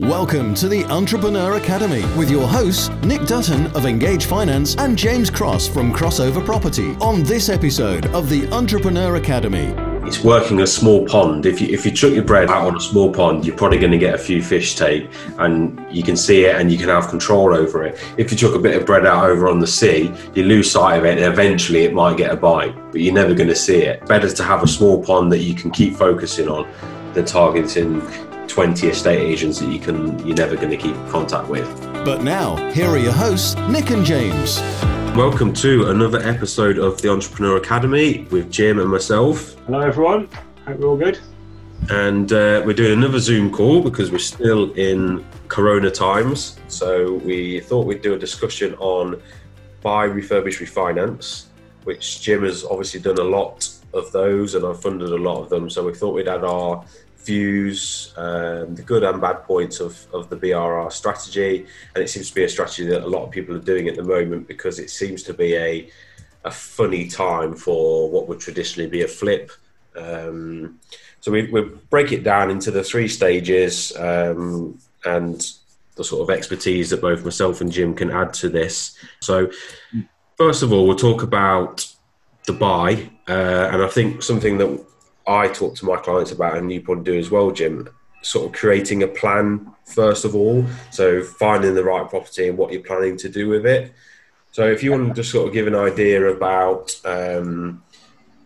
Welcome to the Entrepreneur Academy with your hosts, Nick Dutton of Engage Finance and James Cross from Crossover Property. On this episode of the Entrepreneur Academy, it's working a small pond. If you if you chuck your bread out on a small pond, you're probably going to get a few fish take, and you can see it and you can have control over it. If you chuck a bit of bread out over on the sea, you lose sight of it, and eventually it might get a bite, but you're never going to see it. Better to have a small pond that you can keep focusing on than targeting 20 estate agents that you can you're never going to keep contact with. But now, here are your hosts, Nick and James. Welcome to another episode of the Entrepreneur Academy with Jim and myself. Hello, everyone. Hope we're all good. And uh, we're doing another Zoom call because we're still in Corona times. So we thought we'd do a discussion on buy, refurbish, refinance, which Jim has obviously done a lot of those and I've funded a lot of them. So we thought we'd add our views, um, the good and bad points of, of the BRR strategy. And it seems to be a strategy that a lot of people are doing at the moment because it seems to be a, a funny time for what would traditionally be a flip. Um, so we, we break it down into the three stages um, and the sort of expertise that both myself and Jim can add to this. So, first of all, we'll talk about the buy. Uh, and I think something that I talk to my clients about, and you probably do as well, Jim. Sort of creating a plan first of all. So finding the right property and what you're planning to do with it. So if you want to just sort of give an idea about, um,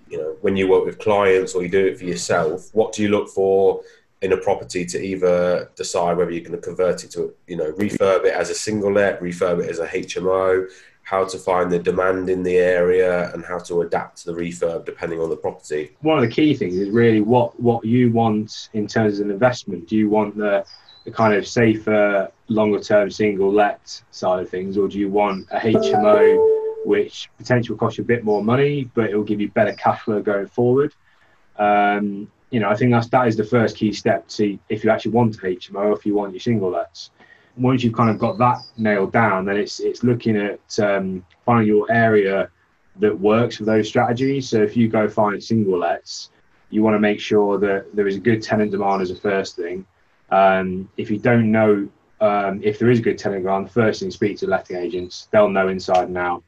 you know, when you work with clients or you do it for yourself, what do you look for in a property to either decide whether you're going to convert it to, you know, refurb it as a single let, refurb it as a HMO, how to find the demand in the area and how to adapt to the refurb depending on the property. One of the key things is really what what you want in terms of an investment. Do you want the the kind of safer, longer term single let side of things, or do you want a HMO which potentially will cost you a bit more money, but it will give you better cash flow going forward? Um, you know, I think that's that is the first key step to if you actually want a HMO, if you want your single lets once you've kind of got that nailed down, then it's it's looking at um, finding your area that works for those strategies. So if you go find single lets, you want to make sure that there is a good tenant demand as a first thing. Um, if you don't know um, if there is a good tenant demand, first thing speak to letting agents. They'll know inside and out.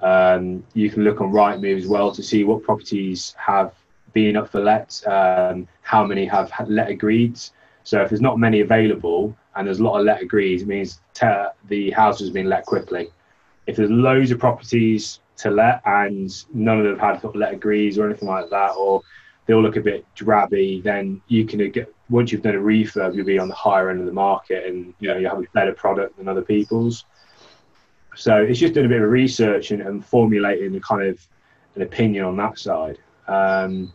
Um, you can look on Rightmove as well to see what properties have been up for let, um, how many have let agreed. So if there's not many available, and there's a lot of let agrees, it means the house has been let quickly. If there's loads of properties to let and none of them have had let agrees or anything like that, or they all look a bit drabby, then you can get once you've done a refurb, you'll be on the higher end of the market, and you know you have a better product than other people's. So it's just doing a bit of research and, and formulating a kind of an opinion on that side. Um,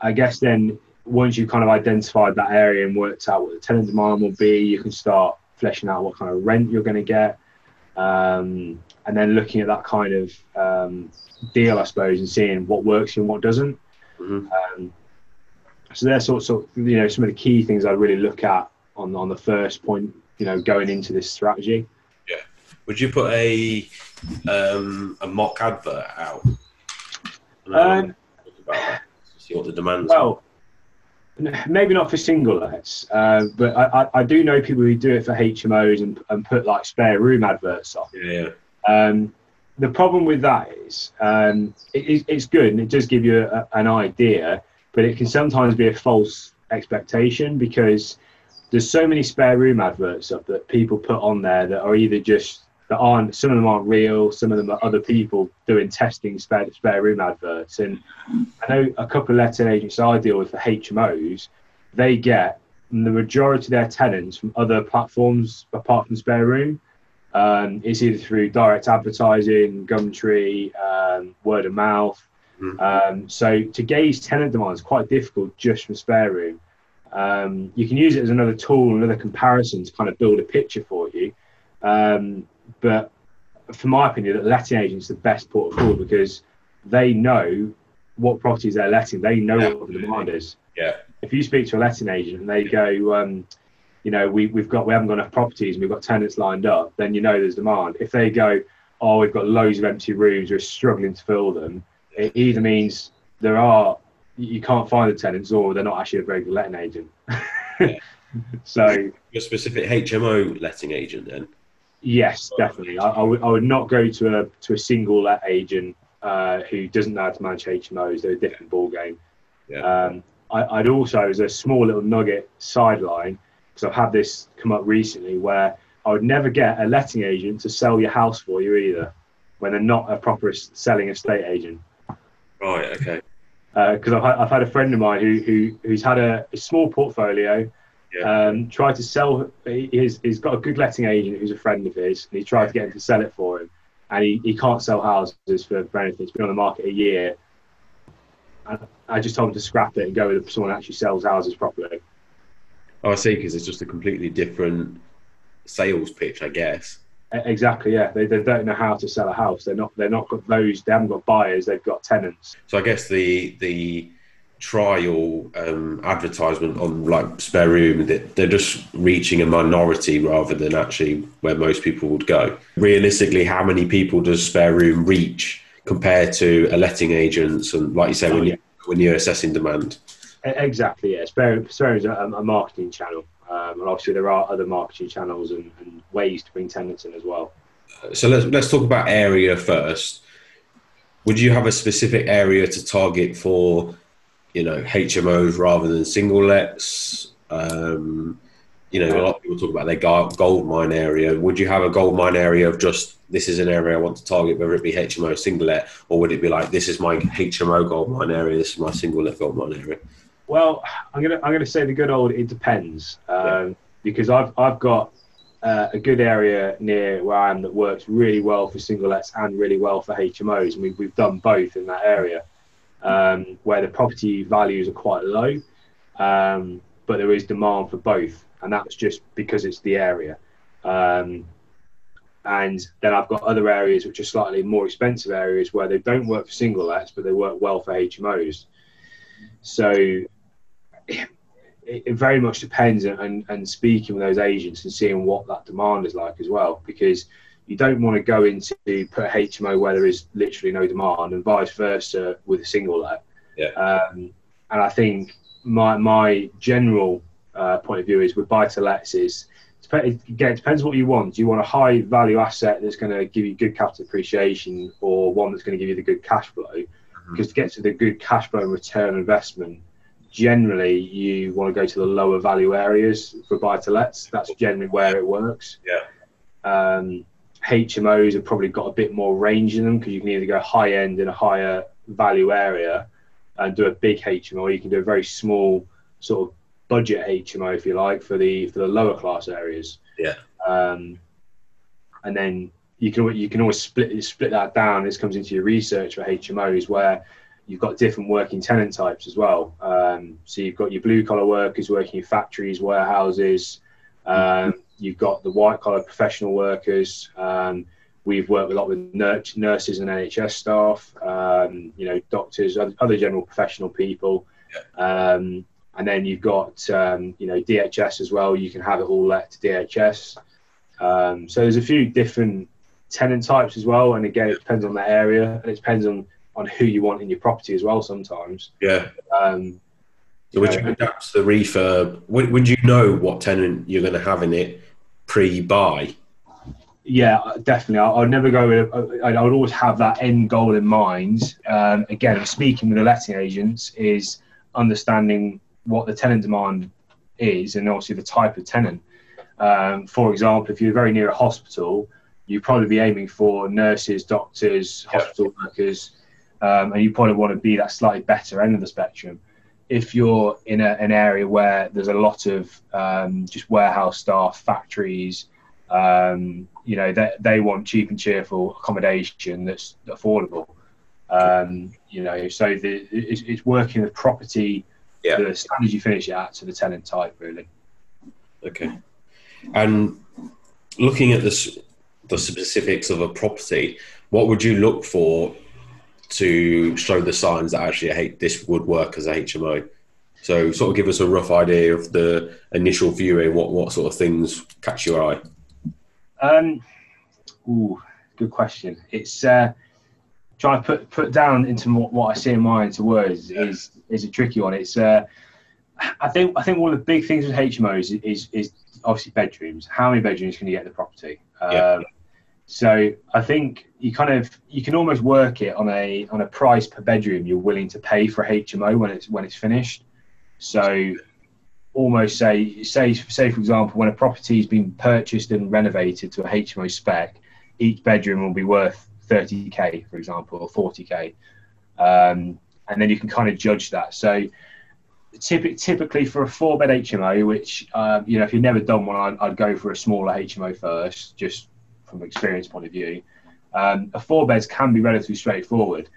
I guess then once you've kind of identified that area and worked out what the tenant demand will be, you can start fleshing out what kind of rent you're going to get, um, and then looking at that kind of um, deal, I suppose, and seeing what works and what doesn't. Mm-hmm. Um, so they're sort of, you know some of the key things I'd really look at on on the first point, you know, going into this strategy. Yeah. Would you put a um, a mock advert out? Um, see what the demands. Well. Maybe not for single lets, uh, but I, I, do know people who do it for HMOs and, and put like spare room adverts on. Yeah. Um, the problem with that is um, it, it's good and it does give you a, an idea, but it can sometimes be a false expectation because there's so many spare room adverts up that people put on there that are either just that aren't some of them aren't real some of them are other people doing testing spare spare room adverts. And i know a couple of letting agents i deal with for hmos they get the majority of their tenants from other platforms apart from spare room. Um, it's either through direct advertising gumtree um, word of mouth. Mm-hmm. um, so to gauge tenant demand is quite difficult just from spare room. Um, you can use it as another tool another comparison to kind of build a picture for you. Um, but for my opinion, the letting agent is the best port of call because they know what properties they're letting. They know what the demand is. Yeah. If you speak to a letting agent and they go, um, you know, we, we've got we haven't got enough properties and we've got tenants lined up, then you know there's demand. If they go, oh, we've got loads of empty rooms, we're struggling to fill them, it either means there are you can't find the tenants or they're not actually a very good letting agent. yeah. so a specific HMO letting agent then. Yes, definitely. I, I, would, I would not go to a to a single let agent uh, who doesn't know how to manage HMOs. They're a different ball game. Yeah. Um, I, would also, as a small little nugget sideline, because I've had this come up recently, where I would never get a letting agent to sell your house for you either, when they're not a proper selling estate agent. Right. Okay. Because uh, I've, I've had a friend of mine who, who who's had a, a small portfolio yeah. Um, tried to sell. He's, he's got a good letting agent who's a friend of his, and he tried to get him to sell it for him, and he, he can't sell houses for, for anything. It's been on the market a year. And I just told him to scrap it and go with someone who actually sells houses properly. Oh, I see, because it's just a completely different sales pitch, I guess. Exactly, yeah. They, they don't know how to sell a house. They're not. They're not got those. They haven't got buyers. They've got tenants. So I guess the the trial um, advertisement on like spare room that they're just reaching a minority rather than actually where most people would go. Realistically how many people does spare room reach compared to a letting agents? And like you said when, you, when you're assessing demand. Exactly yeah. Spare, spare is a, a marketing channel. Um, and obviously there are other marketing channels and, and ways to bring tenants in as well. So let's let's talk about area first. Would you have a specific area to target for you know HMOs rather than single lets. Um, you know, a lot of people talk about their gold mine area. Would you have a gold mine area of just this is an area I want to target, whether it be HMO single let, or would it be like this is my HMO gold mine area, this is my single let gold mine area? Well, I'm gonna I'm gonna say the good old it depends um, yeah. because I've I've got uh, a good area near where I am that works really well for single lets and really well for HMOs, and we've we've done both in that area um, where the property values are quite low, um, but there is demand for both, and that's just because it's the area. Um, and then I've got other areas which are slightly more expensive areas where they don't work for single lets, but they work well for HMOs. So it, it very much depends, and, and speaking with those agents and seeing what that demand is like as well, because you don't want to go into put HMO where there is literally no demand, and vice versa with a single let. Yeah. Um, and I think my my general uh, point of view is with buy to lets is again it depends what you want. Do you want a high value asset that's going to give you good capital appreciation, or one that's going to give you the good cash flow? Mm-hmm. Because to get to the good cash flow and return investment, generally you want to go to the lower value areas for buy to lets. That's generally where it works. Yeah. Um, HMOs have probably got a bit more range in them because you can either go high end in a higher value area and do a big HMO, or you can do a very small sort of budget HMO if you like for the for the lower class areas. Yeah. Um, and then you can you can always split split that down. This comes into your research for HMOs where you've got different working tenant types as well. Um, so you've got your blue collar workers working in factories, warehouses. Um, you've got the white collar professional workers. Um, we've worked a lot with nurses and NHS staff, um, you know, doctors, other general professional people. Yeah. Um, and then you've got, um, you know, DHS as well. You can have it all let to DHS. Um, so there's a few different tenant types as well. And again, it depends on that area and it depends on, on who you want in your property as well sometimes. Yeah. Um, so would you adapt the refurb? Would, would you know what tenant you're going to have in it pre-buy? Yeah, definitely. I, would never go with. I would always have that end goal in mind. Um, again, speaking with the letting agents is understanding what the tenant demand is, and obviously the type of tenant. Um, for example, if you're very near a hospital, you'd probably be aiming for nurses, doctors, hospital yeah. workers, um, and you probably want to be that slightly better end of the spectrum if you're in a, an area where there's a lot of um, just warehouse staff, factories, um, you know, they, they want cheap and cheerful accommodation that's affordable. Um, you know, so the, it's, it's working the property, yeah. the standards you finish it at to the tenant type, really. Okay. And looking at this, the specifics of a property, what would you look for to show the signs that actually hate this would work as a HMO. So, sort of give us a rough idea of the initial viewing. What what sort of things catch your eye? Um, ooh, good question. It's uh, trying to put put down into what, what I see in my into words is is a tricky one. It's uh, I think I think one of the big things with HMOs is, is, is obviously bedrooms. How many bedrooms can you get in the property? Yeah. So I think you kind of you can almost work it on a on a price per bedroom you're willing to pay for HMO when it's when it's finished. So almost say say say for example when a property's been purchased and renovated to a HMO spec, each bedroom will be worth 30k for example or 40k, um, and then you can kind of judge that. So typically, for a four bed HMO, which um, you know if you've never done one, I'd, I'd, go for a smaller HMO first, just from experience point of view. Um, a four beds can be relatively straightforward.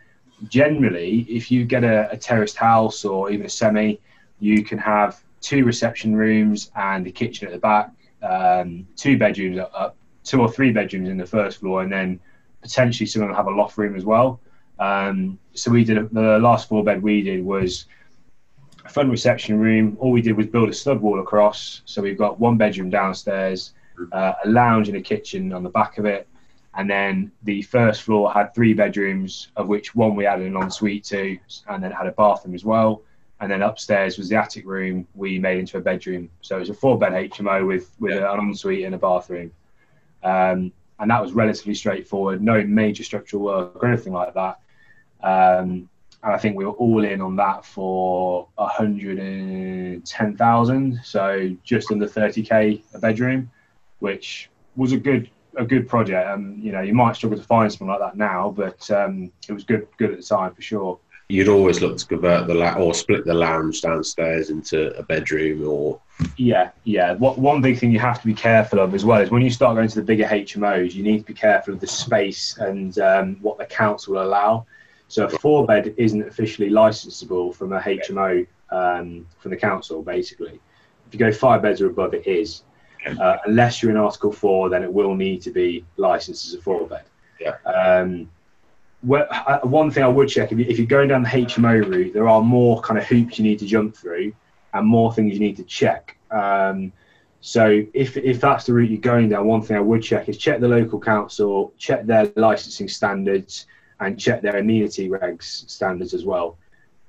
Generally, if you get a, a terraced house or even a semi, you can have two reception rooms and a kitchen at the back, um, two bedrooms up, two or three bedrooms in the first floor, and then potentially someone will have a loft room as well. Um, so we did the last four bed we did was a front reception room. All we did was build a stud wall across. So we've got one bedroom downstairs, uh, a lounge and a kitchen on the back of it. And then the first floor had three bedrooms, of which one we added an ensuite to, and then had a bathroom as well. And then upstairs was the attic room we made into a bedroom. So it was a four bed HMO with, with yeah. an ensuite and a bathroom. Um, and that was relatively straightforward, no major structural work or anything like that. Um, and I think we were all in on that for 110,000, so just under 30k a bedroom, which was a good a good project. And you know, you might struggle to find something like that now, but um, it was good good at the time for sure. You'd always look to convert the la- or split the lounge downstairs into a bedroom, or yeah, yeah. What one big thing you have to be careful of as well is when you start going to the bigger HMOs, you need to be careful of the space and um, what the council will allow so a four bed isn't officially licensable from a HMO um, from the council, basically. If you go five beds or above, it is. Uh, unless you're in Article 4, then it will need to be licensed as a four bed. Yeah. Um, well, uh, one thing I would check if, you, are going down the HMO route, there are more kind of hoops you need to jump through and more things you need to check. Um, so if, if that's the route you're going down, one thing I would check is check the local council, check their licensing standards, and check their amenity regs standards as well.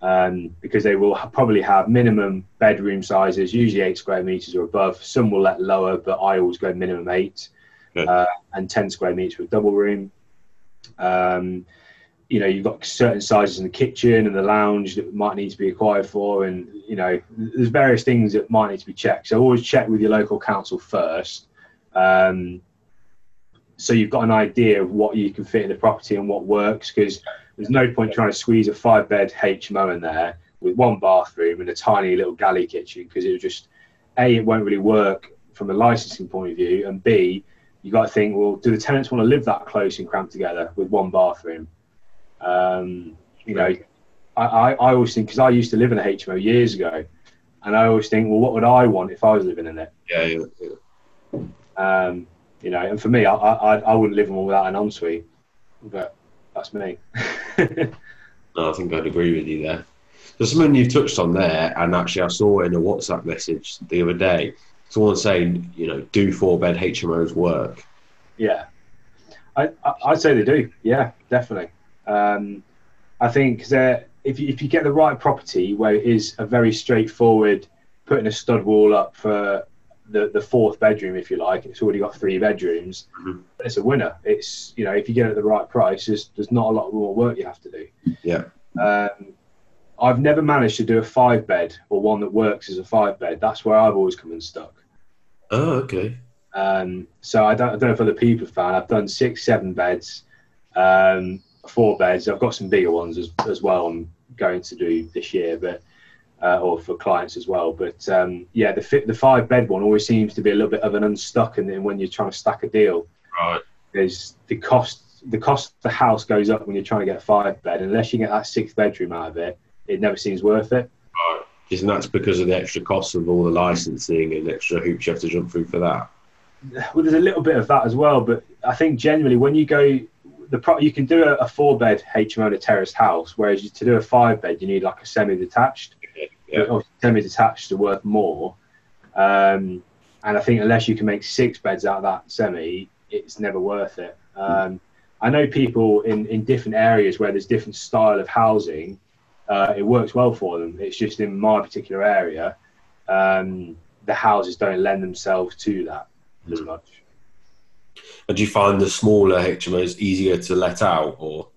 Um, because they will probably have minimum bedroom sizes, usually eight square meters or above. Some will let lower, but I always go minimum eight uh, and 10 square meters for a double room. Um, you know, you've got certain sizes in the kitchen and the lounge that might need to be acquired for, and you know, there's various things that might need to be checked. So always check with your local council first. Um, so you've got an idea of what you can fit in the property and what works because there's no point trying to squeeze a five bed HMO in there with one bathroom and a tiny little galley kitchen because it just a it won't really work from a licensing point of view and b you got to think well do the tenants want to live that close and cramped together with one bathroom um, you know I, I, I always think because I used to live in a HMO years ago and I always think well what would I want if I was living in it yeah, yeah, yeah. Um, you know. And for me, I I, I wouldn't live in one without an ensuite, but that's me. no, I think I'd agree with you there. There's something you've touched on there, and actually, I saw in a WhatsApp message the other day someone saying, you know, do four bed HMOs work? Yeah, I, I would say they do. Yeah, definitely. Um, I think that if you, if you get the right property where it is a very straightforward putting a stud wall up for the, the fourth bedroom, if you like, it's already got three bedrooms. Mm-hmm. It's a winner. It's you know if you get it at the right price, there's, there's not a lot more work you have to do. Yeah. Um, I've never managed to do a five bed or one that works as a five bed. That's where I've always come unstuck. Oh, okay. Um, so I don't, I don't know if other people have found. I've done six, seven beds, um, four beds. I've got some bigger ones as, as well. I'm going to do this year, but uh, or for clients as well. But um, yeah, the the five bed one always seems to be a little bit of an unstuck, and then when you're trying to stack a deal, right? There's the cost. The cost of the house goes up when you're trying to get a five bed. Unless you get that sixth bedroom out of it, it never seems worth it. Right. Isn't that because of the extra costs of all the licensing and extra hoops you have to jump through for that? Well, there's a little bit of that as well, but I think generally when you go the pro- you can do a, a four bed HMO in a terraced house, whereas to do a five bed you need like a semi detached yeah. semi-detached are worth more. Um, and I think unless you can make six beds out of that semi, it's never worth it. Um, I know people in, in different areas where there's different style of housing. uh, it works well for them. It's just in my particular area, um, the houses don't lend themselves to that as much. And do you find the smaller HMOs easier to let out, or?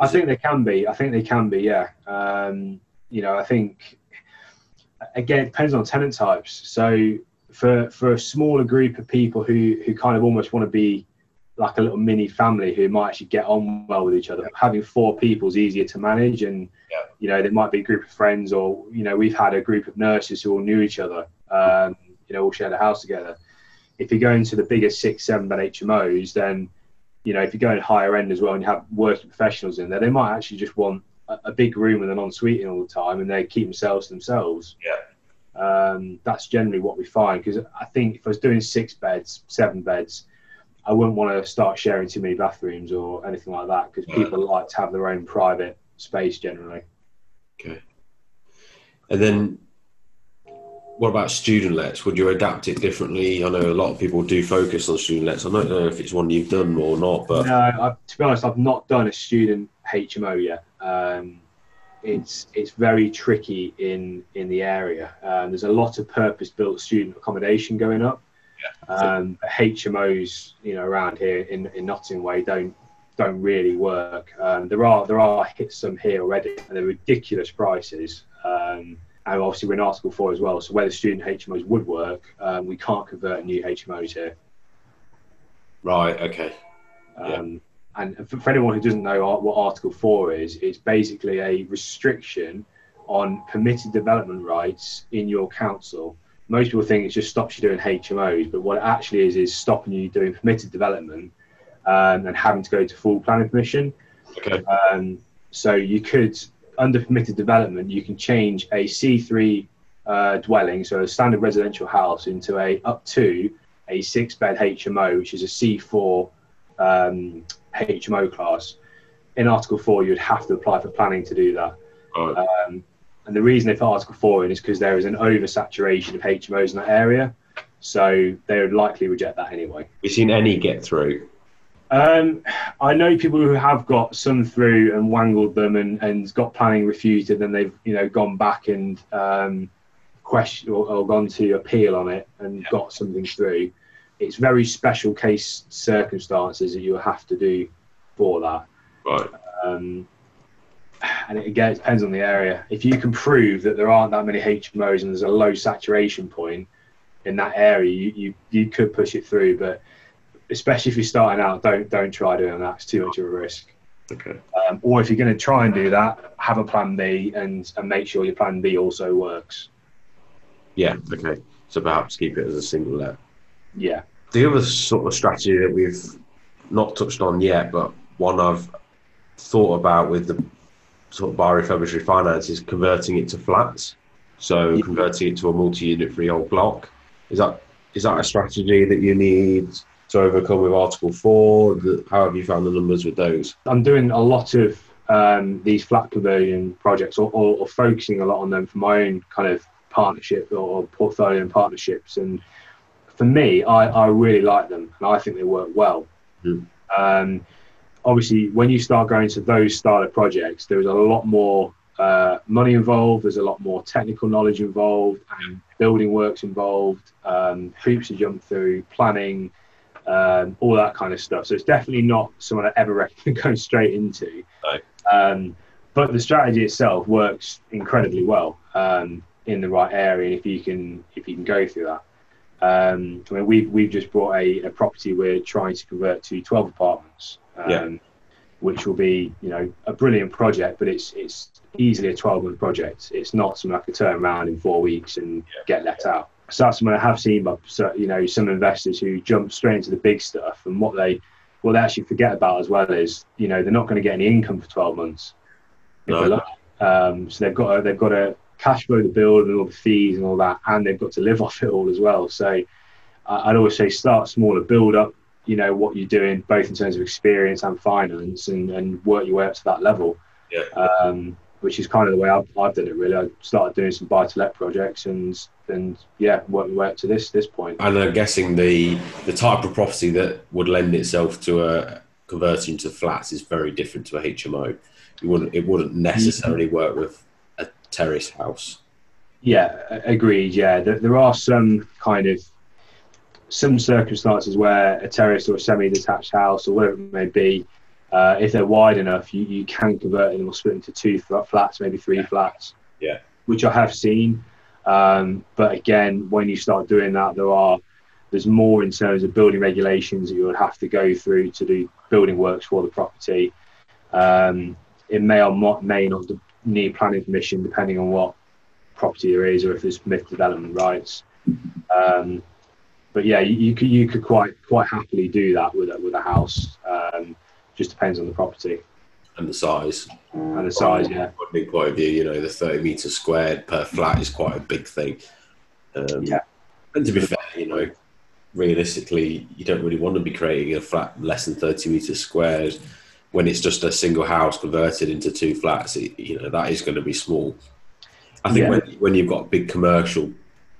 I think they can be. I think they can be. Yeah. Um, you know, I think again it depends on tenant types. So for for a smaller group of people who who kind of almost want to be like a little mini family who might actually get on well with each other. Yeah. Having four people is easier to manage, and yeah. you know, there might be a group of friends, or you know, we've had a group of nurses who all knew each other. Um, you know, all shared a house together. If you go into the bigger six, seven bed HMOs, then you know, if you go in higher end as well and you have working professionals in there, they might actually just want a, big room with an ensuite in all the time, and they keep themselves to themselves. Yeah. Um, that's generally what we find because I think if I was doing six beds, seven beds, I wouldn't want to start sharing too many bathrooms or anything like that because people like to have their own private space generally. Okay. And then what about student lets? Would you adapt it differently? I know a lot of people do focus on student lets. I don't know if it's one you've done or not, but no. I, to be honest, I've not done a student HMO yet. Um, it's it's very tricky in in the area. Um, there's a lot of purpose-built student accommodation going up, um, HMOs, you know, around here in, in Nottingham Way don't don't really work. Um, there are there are some here already, and they're ridiculous prices. Um, and obviously we're in Article Four as well. So where the student HMOs would work, um, we can't convert new HMOs here. Right. Okay. Yeah. And for, anyone who doesn't know what Article Four is, it's basically a restriction on permitted development rights in your council most people think it just stops you doing HMOs, but what it actually is is stopping you doing permitted development um, and having to go to full planning permission. Okay. Um, so you could, under permitted development, you can change a C3 uh, dwelling, so a standard residential house, into a up to a six bed HMO, which is a C4 um, HMO class. In Article 4, you'd have to apply for planning to do that. Right. Um, and the reason they put Article 4 in is because there is an oversaturation of HMOs in that area. So they would likely reject that anyway. Have you seen any get through? Um, I know people who have got some through and wangled them and, and got planning refuted, and then they've you know gone back and um, question or, or, gone to appeal on it and yeah. got something through. It's very special case circumstances that you have to do for that. Right. Um, and it, again, it depends on the area. If you can prove that there aren't that many HMOs and there's a low saturation point in that area, you, you, you could push it through. But especially if you're starting out, don't don't try doing that. It's too much of a risk. Okay. Um, or if you're going to try and do that, have a plan B and and make sure your plan B also works. Yeah. Okay. So perhaps keep it as a single let. Yeah. The other sort of strategy that we've not touched on yet, but one I've thought about with the sort of buy refurbish refinance is converting it to flats. So yeah. converting it to a multi-unit freehold block. Is that is that a strategy that you need to overcome with Article Four? How have you found the numbers with those? I'm doing a lot of um, these flat conversion projects, or, or, or, focusing a lot on them for my own kind of partnership or portfolio and partnerships. And for me, I, I really like them, and I think they work well. Mm. Um, obviously when you start going to those style of projects there's a lot more uh, money involved there's a lot more technical knowledge involved and building works involved um, hoops to jump through planning um, all that kind of stuff so it's definitely not someone i ever recommend going straight into um, but the strategy itself works incredibly well um, in the right area if you can if you can go through that um, I mean, we've we've just bought a, a property we're trying to convert to 12 apartments um, yeah. which will be you know a brilliant project, but it's it's easily a 12 month project. It's not something I could turn around in four weeks and yeah. get let out. So that's something I have seen, but you know some investors who jump straight into the big stuff and what they what they actually forget about as well is you know they're not going to get any income for 12 months. No. Um, so they've got to, they've got to cash flow the build and all the fees and all that, and they've got to live off it all as well. So I'd always say start smaller, build up you know what you're doing both in terms of experience and finance and, and work your way up to that level yeah. um, which is kind of the way I've, I've done it really I started doing some buy to let projects and and yeah worked my way up to this this point. and I'm guessing the the type of property that would lend itself to a converting to flats is very different to a HMO it wouldn't it wouldn't necessarily work with terrace house. Yeah, agreed. Yeah, there, there are some kind of some circumstances where a terrace or a semi-detached house or whatever it may be, uh, if they're wide enough, you, you can convert them or split into two flats, maybe three yeah. flats. Yeah, which I have seen. Um, but again, when you start doing that, there are there's more in terms of building regulations that you would have to go through to do building works for the property. Um, it may or may not need planning permission depending on what property there is or if there's myth development rights. Um, but yeah, you, you, could you could quite quite happily do that with a, with a house. Um, just depends on the property and the size. And the size, yeah. Funding point of view, you know, the thirty meters squared per flat is quite a big thing. Um, yeah. And to be fair, you know, realistically, you don't really want to be creating a flat less than thirty meters squared when it's just a single house converted into two flats. It, you know, that is going to be small. I think yeah. when when you've got big commercial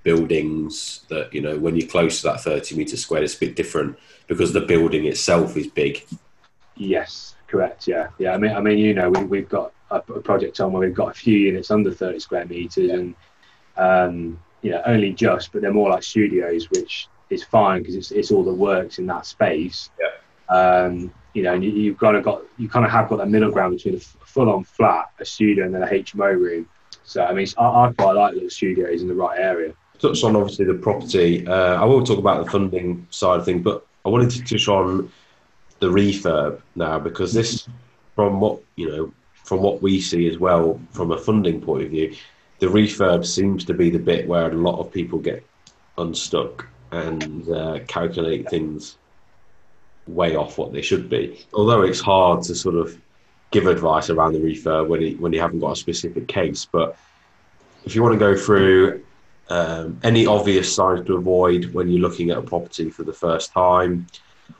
buildings that you know when you're close to that 30 meter squared it's a bit different because the building itself is big yes correct yeah yeah i mean i mean you know we, we've got a, a project on where we've got a few units under 30 square meters yeah. and um you know only just but they're more like studios which is fine because it's, it's all that works in that space yeah um you know and you, have kind of got you kind of have got that middle ground between a full-on flat a studio and then a hmo room so i mean I, I quite like little studios in the right area touched on obviously the property. Uh, I will talk about the funding side of things, but I wanted to touch on the refurb now because this, from what you know, from what we see as well, from a funding point of view, the refurb seems to be the bit where a lot of people get unstuck and uh, calculate things way off what they should be. Although it's hard to sort of give advice around the refurb when you, when you haven't got a specific case, but if you want to go through um, any obvious signs to avoid when you're looking at a property for the first time?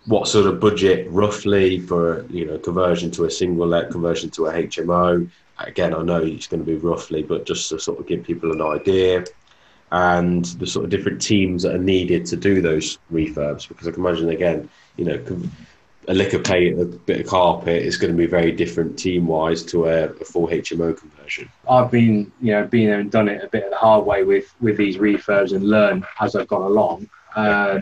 What sort of budget roughly for you know conversion to a single let, conversion to a HMO? Again, I know it's going to be roughly, but just to sort of give people an idea, and the sort of different teams that are needed to do those refurbs. Because I can imagine again, you know, a lick of paint, a bit of carpet is going to be very different team wise to a, a, full HMO conversion. I've been, you know, been there and done it a bit of the hard way with with these refurbs and learn as I've gone along. Uh,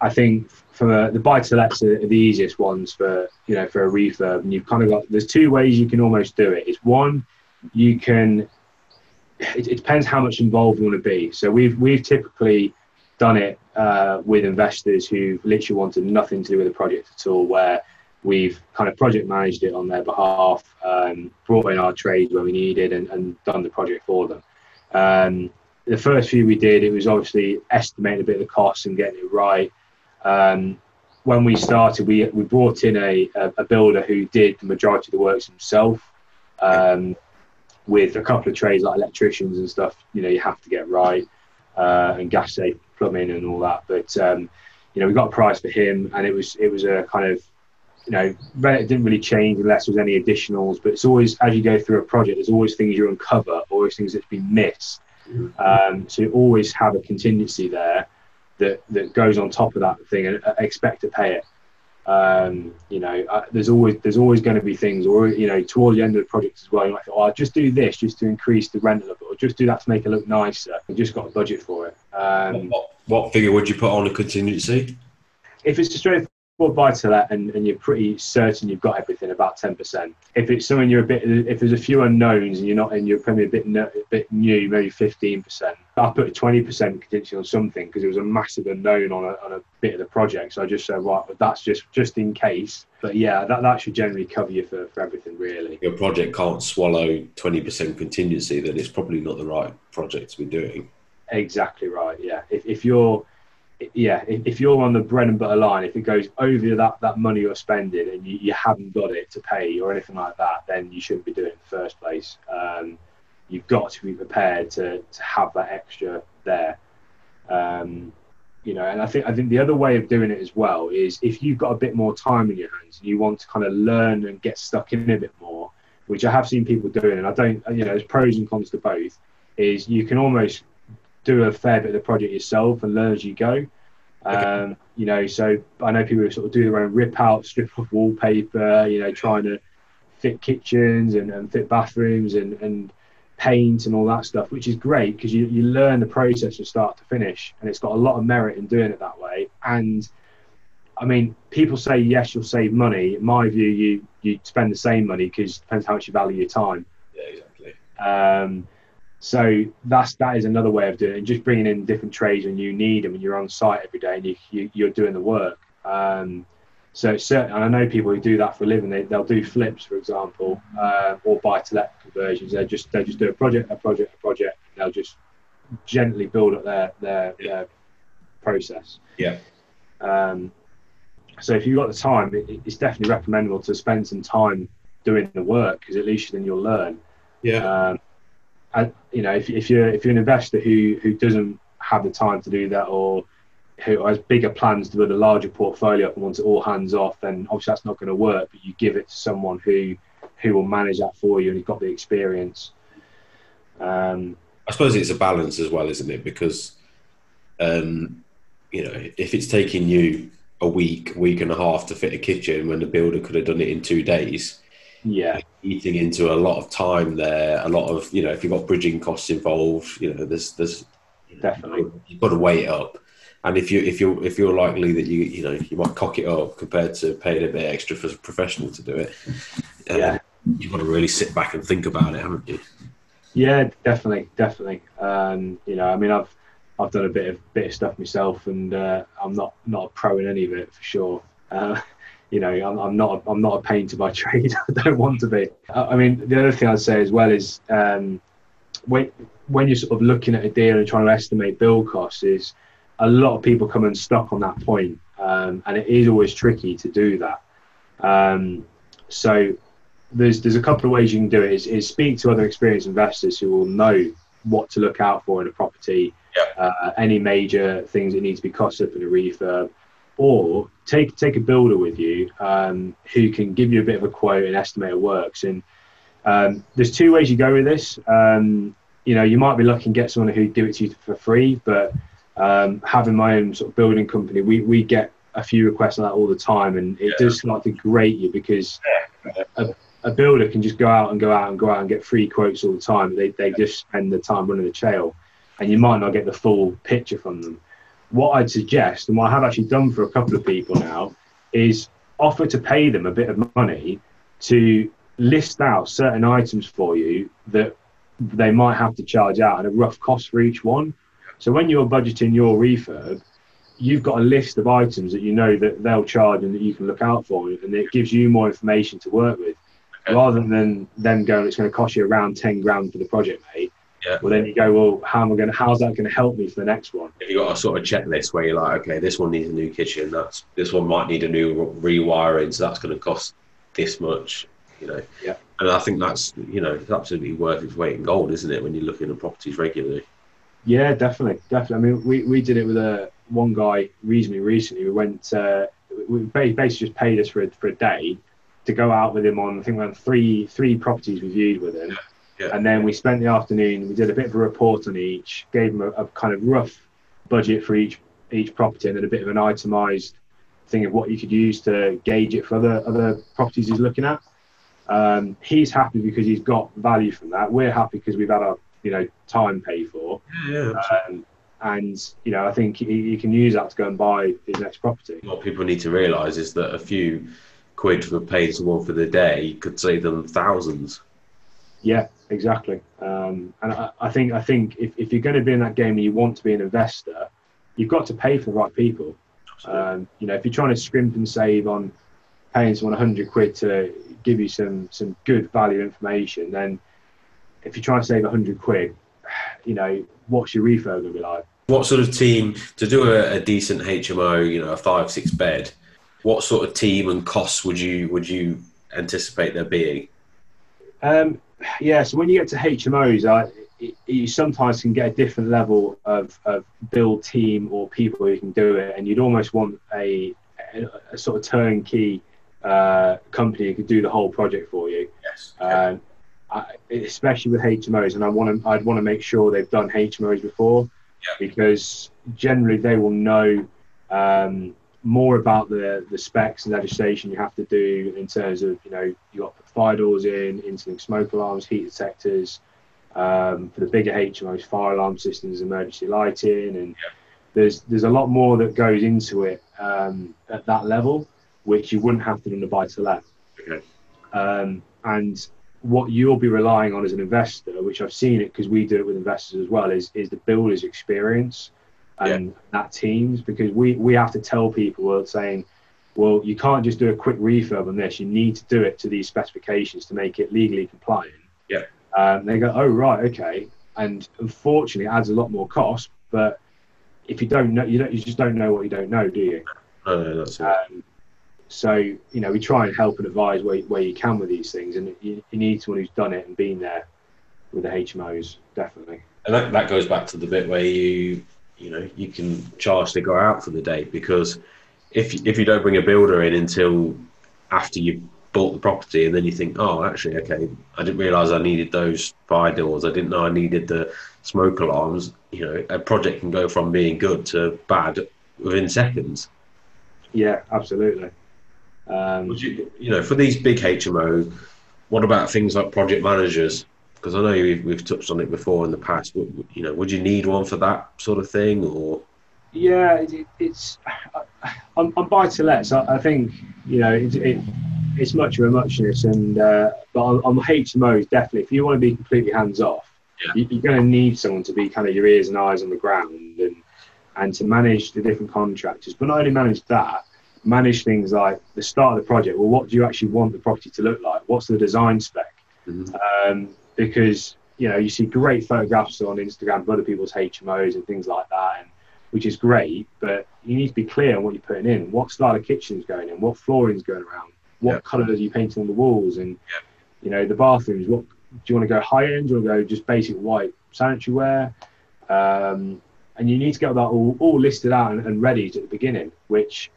I think for the buy to lets are the easiest ones for you know for a refurb, and you've kind of got there's two ways you can almost do it. It's one you can. It, it depends how much involved you want to be. So we've we've typically done it uh, with investors who literally wanted nothing to do with the project at all, where we've kind of project managed it on their behalf, um, brought in our trades where we needed, and, and done the project for them. Um, the first few we did, it was obviously estimating a bit of the costs and getting it right. Um, when we started, we, we brought in a, a, builder who did the majority of the works himself. Um, with a couple of trades like electricians and stuff, you know, you have to get right uh, and gas safe plumbing and all that. But um, you know, we got a price for him, and it was it was a kind of you know, it didn't really change unless there was any additionals. But it's always as you go through a project, there's always things you uncover, always things that's been missed. Mm-hmm. Um, so you always have a contingency there that that goes on top of that thing and uh, expect to pay it. Um, you know, uh, there's always there's always going to be things, or you know, towards the end of the project as well. You might think, oh, I'll just do this just to increase the rent a little bit, or just do that to make it look nicer. You just got a budget for it. Um, what, what figure would you put on a contingency? If it's a straight bought buy to let and, and you're pretty certain you've got everything about 10% if it's something you're a bit if there's a few unknowns and you're not and you're probably a bit a bit new maybe 15% i put a 20% contingency on something because it was a massive unknown on a, on a bit of the project. So i just said right but that's just just in case. But yeah that, that should generally cover you for, for everything really. Your project can't swallow 20% contingency then it's probably not the right project to be doing. Exactly right yeah. If, if you're yeah, if, you're on the bread and butter line, if it goes over that, that money you're spending and you, you haven't got it to pay or anything like that, then you shouldn't be doing it in the first place. Um, you've got to be prepared to, to have that extra there. Um, you know, and I think I think the other way of doing it as well is if you've got a bit more time in your hands and you want to kind of learn and get stuck in a bit more, which I have seen people doing, and I don't, you know, there's pros and cons to both. Is you can almost do a fair bit of the project yourself and learn as you go. Um, you know, so I know people sort of do their own rip out, strip off wallpaper, you know, trying to fit kitchens and, and fit bathrooms and, and paint and all that stuff, which is great because you, you learn the process from start to finish. And it's got a lot of merit in doing it that way. And I mean, people say, yes, you'll save money. In my view, you, you spend the same money because it depends how much you value your time. Yeah, exactly. Um, so that's that is another way of doing it. And just bringing in different trades when you need them, and you're on site every day and you, you, you're doing the work. Um, so certain, and I know people who do that for a living. They, they'll do flips, for example, uh, or buy to let conversions. They just they just do a project, a project, a project. And they'll just gently build up their their, Yeah. their process. Yeah. Um, so if you've got the time, it, it's definitely recommendable to spend some time doing the work because at least then you'll learn. Yeah. Um, you know, if, if you're if you're an investor who who doesn't have the time to do that or who has bigger plans to build a larger portfolio and wants it all hands off, then obviously that's not going to work. But you give it to someone who who will manage that for you and who's got the experience. Um, I suppose it's a balance as well, isn't it? Because, um, you know, if it's taking you a week, week and a half to fit a kitchen when the builder could have done it in two days, yeah, eating into a lot of time there, a lot of, you know, if you've got bridging costs involved, you know, there's, there's, Definitely. you've got to weigh it up. And if you if you're if you're likely that you you know you might cock it up compared to paying a bit extra for a professional to do it, uh, Yeah. you've got to really sit back and think about it, haven't you? Yeah, definitely, definitely. Um, you know, I mean, I've I've done a bit of bit of stuff myself, and uh, I'm not not a pro in any of it for sure. Uh, you know, I'm, I'm not I'm not a painter by trade. I don't want to be. I, mean, the other thing I'd say as well is um, when when you're sort of looking at a deal and trying to estimate build costs, is a lot of people come and unstuck on that point, um, and it is always tricky to do that. Um, so there's there's a couple of ways you can do it. Is, is speak to other experienced investors who will know what to look out for in a property, uh, any major things that need to be cost up in a refurb, or take take a builder with you um, who can give you a bit of a quote and estimate of works. And um, there's two ways you go with this. Um, you know, you might be lucky and get someone who do it to you for free, but um, having my own sort of building company, we, we get a few requests like that all the time, and it Yeah. does start to grate you because a, a builder can just go out and go out and go out and get free quotes all the time. They, they just spend the time running the trail, and you might not get the full picture from them. What I'd suggest, and what I have actually done for a couple of people now, is offer to pay them a bit of money to list out certain items for you that they might have to charge out and a rough cost for each one. So when you're budgeting your refurb, you've got a list of items that you know that they'll charge and that you can look out for, and it gives you more information to work with, rather than them going, it's going to cost you around ten grand for the project, mate. Yeah. Well, then you go, well, how am I going? to How's that going to help me for the next one? If you got a sort of checklist where you're like, okay, this one needs a new kitchen, that's this one might need a new rewiring, so that's going to cost this much, you know. Yeah. And I think that's you know it's absolutely worth its weight in gold, isn't it? When you're looking at properties regularly. Yeah, definitely, definitely. I mean, we, we did it with a one guy reasonably recently. We went, uh, we basically just paid us for a, for a day to go out with him on. I think we had three three properties we viewed with him, Yeah. And then we spent the afternoon. We did a bit of a report on each, gave him a, a kind of rough budget for each each property, and then a bit of an itemised thing of what you could use to gauge it for other other properties he's looking at. Um, he's happy because he's got value from that. We're happy because we've had our you know time paid for. Yeah. Um, and you know, I think he, he can use that to go and buy his next property. What people need to realise is that a few quid for paying someone for the day could save them thousands. Yeah, exactly. Um, and I, I think I think if, if you're going to be in that game and you want to be an investor, you've got to pay for the right people. Um, you know, if you're trying to scrimp and save on paying someone 100 quid to give you some some good value information, then if you're trying to save 100 quid, you know, what's your refurb going to be like? What sort of team to do a, a decent HMO? You know, a five six bed. What sort of team and costs would you would you anticipate there being? Um, yeah, so when you get to HMOs, I, it, you sometimes can get a different level of, of build team or people who can do it, and you'd almost want a, a, a sort of turnkey uh, company who could do the whole project for you. Yes. Um, I, especially with HMOs, and I want to, I'd want to make sure they've done HMOs before, Yeah. because generally they will know um, more about the the specs and legislation you have to do in terms of you know you got fire doors in, interlink smoke alarms, heat detectors. Um, for the bigger HMOs, fire alarm systems, emergency lighting, and yeah. there's there's a lot more that goes into it um, at that level, which you wouldn't have to do in a buy to let. Okay. Um, and what you'll be relying on as an investor, which I've seen it because we do it with investors as well, is is the builder's experience and yeah. that teams because we we have to tell people saying well you can't just do a quick refurb on this. You need to do it to these specifications to make it legally compliant. Yeah. Um, they go oh right okay. And unfortunately it adds a lot more cost but if you don't know you don't you just don't know what you don't know do you? No, no that's um, so you know we try and help and advise where, where you can with these things and you, you need someone who's done it and been there with the hmos definitely. And that, that goes back to the bit where you you know you can charge to go out for the day because if if you don't bring a builder in until after you bought the property and then you think oh actually okay I didn't realize I needed those fire doors. I didn't know I needed the smoke alarms you know a project can go from being good to bad within seconds. Yeah absolutely. Um, you, you know for these big hmos what about things like project managers because I know we've, we've touched on it before in the past. But, you know, would you need one for that sort of thing, or? Yeah, it, it's on, on buy to lets. I, I, think you know it, it, it's much of a muchness, and uh, but on, on HMOs definitely, if you want to be completely hands off, yeah. you, you're going to need someone to be kind of your ears and eyes on the ground, and and to manage the different contractors. But not only manage that, manage things like the start of the project. Well, what do you actually want the property to look like? What's the design spec? Mm-hmm. Um, because you know you see great photographs on Instagram of other people's HMOs and things like that, and which is great. But you need to be clear on what you're putting in. What style of kitchen's going in? What flooring's going around? What yeah. colours are you painting on the walls? And yeah. you know the bathrooms. What do you want to go high end? Do you want to go just basic white sanitary ware? Um, and you need to get that all, all listed out and, and ready at the beginning. Which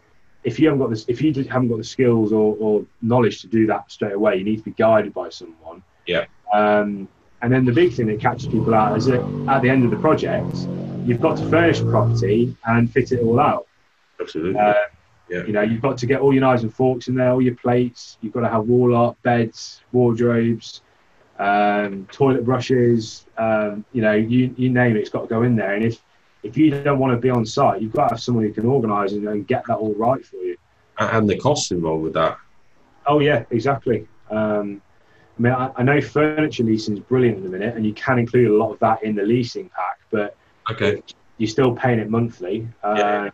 if you haven't got this, if you haven't got the skills or, or, knowledge to do that straight away, you need to be guided by someone. Yeah. Um, and then the big thing that catches people out is that at the end of the project, you've got to furnish the property and fit it all out. Absolutely. Uh, yeah. You know, you've got to get all your knives and forks in there, all your plates. You've got to have wall art, beds, wardrobes, um, toilet brushes. Um, you know, you, you name it, it's got to go in there. And if if you don't want to be on site, you've got to have someone who can organise and, and, get that all right for you. And the costs involved with that. Oh yeah, exactly. Um, I mean, I, I know furniture leasing is brilliant at the minute, and you can include a lot of that in the leasing pack, but okay, you're still paying it monthly. Um, yeah.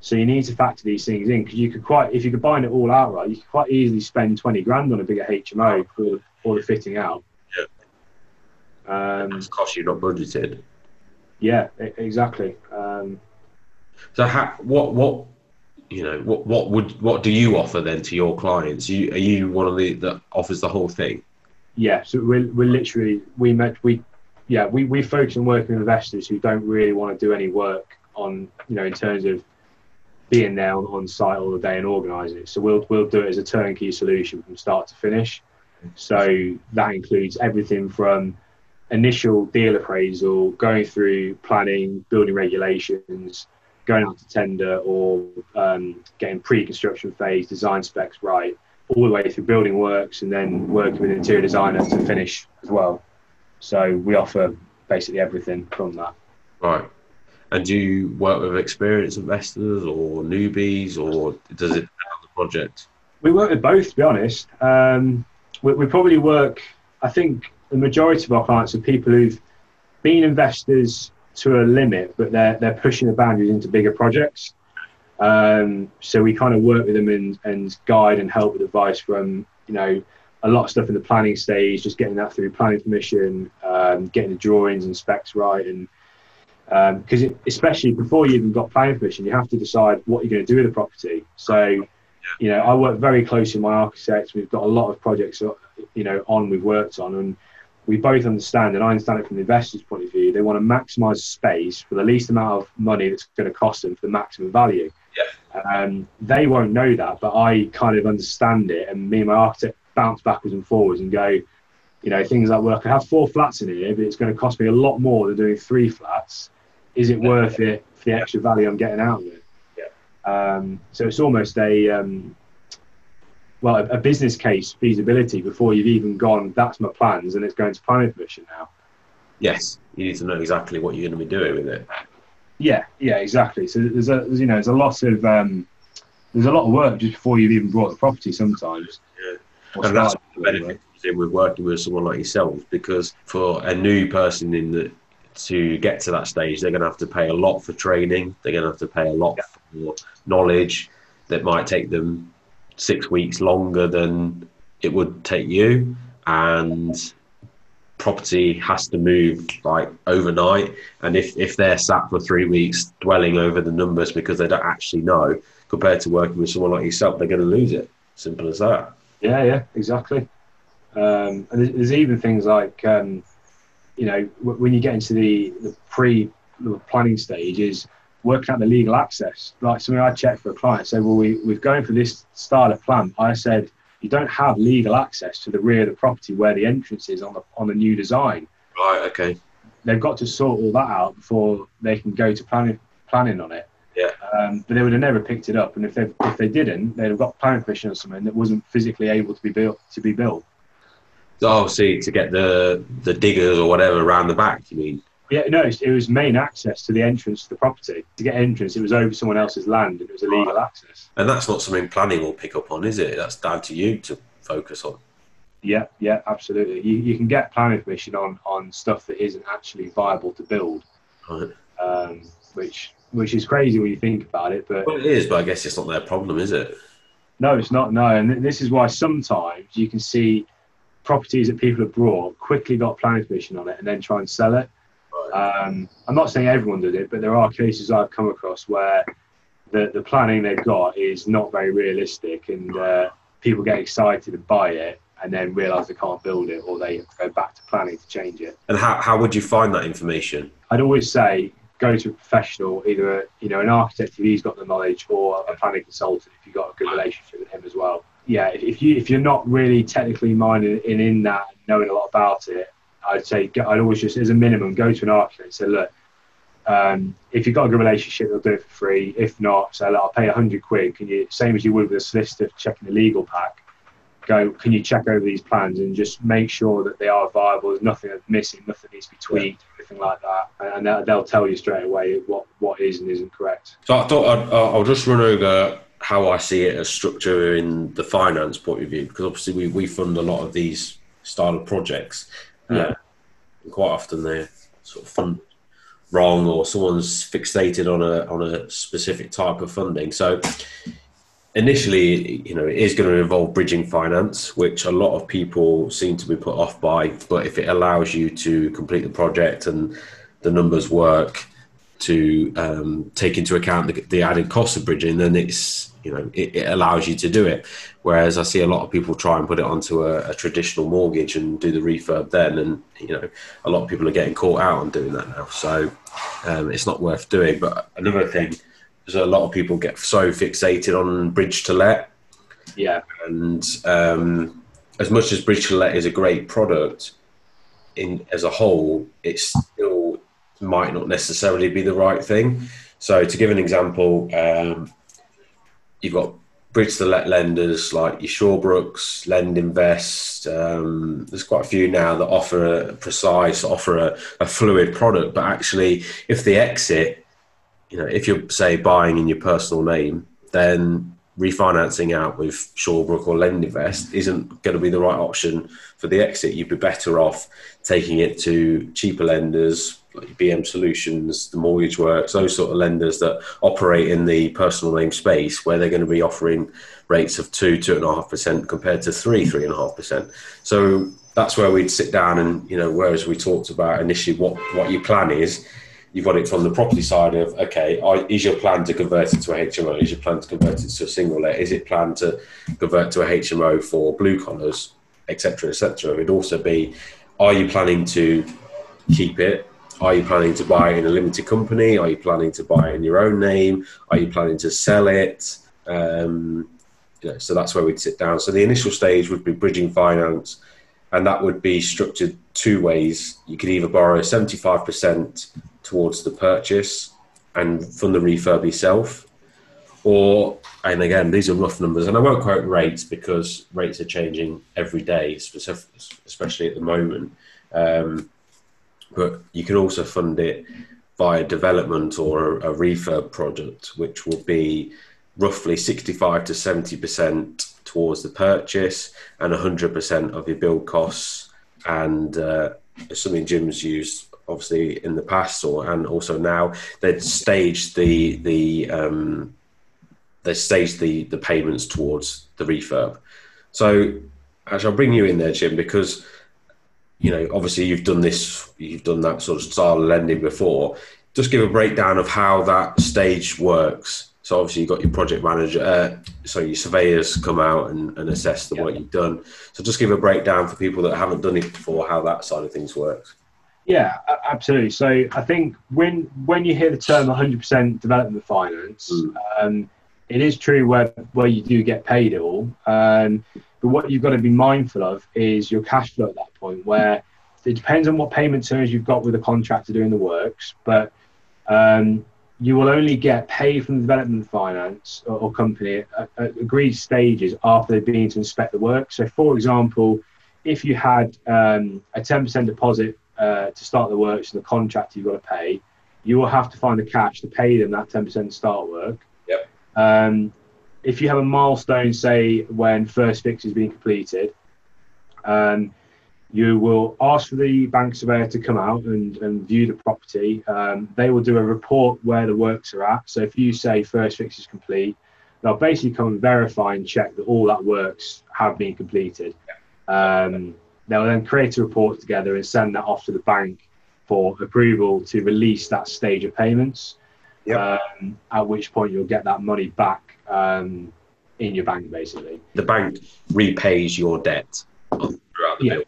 So you need to factor these things in because you could quite, if you could buy it all outright, you could quite easily spend twenty grand on a bigger HMO for for the fitting out. Yeah. Um, cost you not budgeted. Yeah, exactly. Um, so, how, what what you know what what would what do you offer then to your clients? You are you one of the that offers the whole thing? Yeah so we're, we're literally we met we yeah we, we focus on working with investors who don't really want to do any work on you know in terms of being there on, on site all the day and organizing it. So we'll we'll do it as a turnkey solution from start to finish. So that includes everything from initial deal appraisal going through planning building regulations going out to tender or um, getting pre-construction phase design specs right, all the way through building works and then working with interior designer to finish as well. So we offer basically everything from that. Right. And do you work with experienced investors or newbies, or does it depend on the project? We work with both, to be honest. Um, we, we probably work. I think the majority of our clients are people who've been investors to a limit, but they're they're pushing the boundaries into bigger projects. Um, so we kind of work with them and, and guide and help with advice from you know a lot of stuff in the planning stage, just getting that through planning permission, um, getting the drawings and specs right, and because um, especially before you even got planning permission, you have to decide what you're going to do with the property. So, you know, I work very closely with my architects. We've got a lot of projects, you know, on we've worked on, and we both understand, and I understand it from the investor's point of view, they want to maximize space for the least amount of money that's going to cost them for the maximum value. Yeah. Um, they won't know that, but I kind of understand it, and me and my architect bounce backwards and forwards and go, you know, things like, well, I could have four flats in here, but it's going to cost me a lot more than doing three flats. Is it worth it for the extra value I'm getting out of it? Yeah. Um, so it's almost a um, well a, a, business case feasibility before you've even gone. That's my plans, and it's going to planning permission now. Yes, you need to know exactly what you're going to be doing with it. Yeah, yeah, exactly. So there's a there's, you know there's a lot of um, there's a lot of work just before you've even brought the property. Sometimes. Yeah. And that's the benefit with working with someone like yourself because for a new person in the to get to that stage, they're going to have to pay a lot for training. They're going to have to pay a lot yeah. for knowledge that might take them six weeks longer than it would take you. And property has to move like overnight. And if, if they're sat for three weeks dwelling over the numbers because they don't actually know, compared to working with someone like yourself, they're going to lose it. Simple as that. Yeah, yeah, exactly. Um, and there's even things like, um, you know, when you get into the, the pre planning stage, is working out the legal access. Like something I checked for a client said, well, we, we're going for this style of plan. I said, you don't have legal access to the rear of the property where the entrance is on the on the new design. Right. Okay. They've got to sort all that out before they can go to planning planning on it. Yeah. Um, but they would have never picked it up, and if they if they didn't, they'd have got planning permission or something that wasn't physically able to be built to be built. Oh, see, to get the the diggers or whatever around the back, you mean? Yeah, no, it was main access to the entrance to the property. To get entrance, it was over someone else's land, and it was illegal right. access. And that's not something planning will pick up on, is it? That's down to you to focus on. Yeah, yeah, absolutely. You, you can get planning permission on on stuff that isn't actually viable to build, right. um, which which is crazy when you think about it. But well, it is, but I guess it's not their problem, is it? No, it's not. No, and this is why sometimes you can see properties that people have brought quickly got planning permission on it and then try and sell it. Um, I'm not saying everyone did it, but there are cases I've come across where the, the planning they've got is not very realistic and uh, people get excited and buy it and then realise they can't build it or they go back to planning to change it. And how, how would you find that information? I'd always say go to a professional, either you know an architect if he's got the knowledge or a planning consultant if you've got a good relationship with him as well yeah, if you if you're not really technically minded in in that, knowing a lot about it, I'd say I'd always just as a minimum go to an architect and say, look, um, if you've got a good relationship, they'll do it for free. If not, say, look, I'll pay a hundred quid. Can you same as you would with a solicitor checking the legal pack? Go, can you check over these plans and just make sure that they are viable? There's nothing missing, nothing needs to be tweaked, yeah. anything like that, and they'll tell you straight away what what is and isn't correct. So I thought I'd, I'll just run over how I see it as structure in the finance point of view, because obviously we, we fund a lot of these style of projects. Yeah. Uh, quite often they're sort of wrong or someone's fixated on a on a specific type of funding. So initially, you know, it is going to involve bridging finance, which a lot of people seem to be put off by. But if it allows you to complete the project and the numbers work, to um, take into account the, the, added cost of bridging, then it's you know it, it, allows you to do it. Whereas I see a lot of people try and put it onto a, a, traditional mortgage and do the refurb then, and you know a lot of people are getting caught out on doing that now. So um, it's not worth doing. But another thing is a lot of people get so fixated on bridge to let. Yeah, and um, as much as bridge to let is a great product, in as a whole, it's still might not necessarily be the right thing. So to give an example, um, you've got bridge to let lenders like your Shawbrooks, LendInvest. Um, there's quite a few now that offer a precise, offer a, a, fluid product. But actually, if the exit, you know, if you're say buying in your personal name, then refinancing out with Shawbrook or LendInvest isn't going to be the right option for the exit. You'd be better off taking it to cheaper lenders, like BM Solutions, the Mortgage Works, those sort of lenders that operate in the personal name space, where they're going to be offering rates of two, two and a half percent compared to three, three and a half percent. So that's where we'd sit down and you know, whereas we talked about initially what what your plan is, you've got it from the property side of okay, is your plan to convert it to a HMO? Is your plan to convert it to a single let? Is it planned to convert to a HMO for blue collars, etc., etc.? It'd also be, are you planning to keep it are you planning to buy in a limited company? Are you planning to buy in your own name? Are you planning to sell it? Um, you know, so that's where we'd sit down. So the initial stage would be bridging finance, and that would be structured two ways. You could either borrow 75% towards the purchase and fund the refurb yourself, or and again these are rough numbers, and I won't quote rates because rates are changing every day, especially at the moment. Um, but you can also fund it via development or a, a refurb project, which will be roughly 65 to 70 percent towards the purchase and 100 percent of your build costs and uh, something Jim's used obviously in the past or and also now they'd stage the the um, they stage the the payments towards the refurb. So actually, I'll bring you in there, Jim, because you know obviously you've done this, you've done that sort of style of lending before. Just give a breakdown of how that stage works. So obviously you've got your project manager, uh, so your surveyors come out and, and assess the work you've done. So just give a breakdown for people that haven't done it before how that side of things works. Yeah, absolutely. So I think when when you hear the term 100% development finance, mm. um, it is true where where you do get paid it all. Um, but what you've got to be mindful of is your cash flow at that point, where it depends on what payment terms you've got with the contractor doing the works, but um, you will only get paid from the development finance or, or company at, at, agreed stages after they've been to inspect the work. So, for example, if you had um, a 10% deposit uh, to start the works and the contractor you've got to pay, you will have to find the cash to pay them that 10% start work. Um, if you have a milestone, say when first fix is being completed, um, you will ask for the bank surveyor to come out and, and view the property. Um, they will do a report where the works are at. So if you say first fix is complete, they'll basically come and verify and check that all that works have been completed. Um, they'll then create a report together and send that off to the bank for approval to release that stage of payments. Yep. Um, at which point you'll get that money back um, in your bank, basically. The bank repays your debt throughout the yeah. build.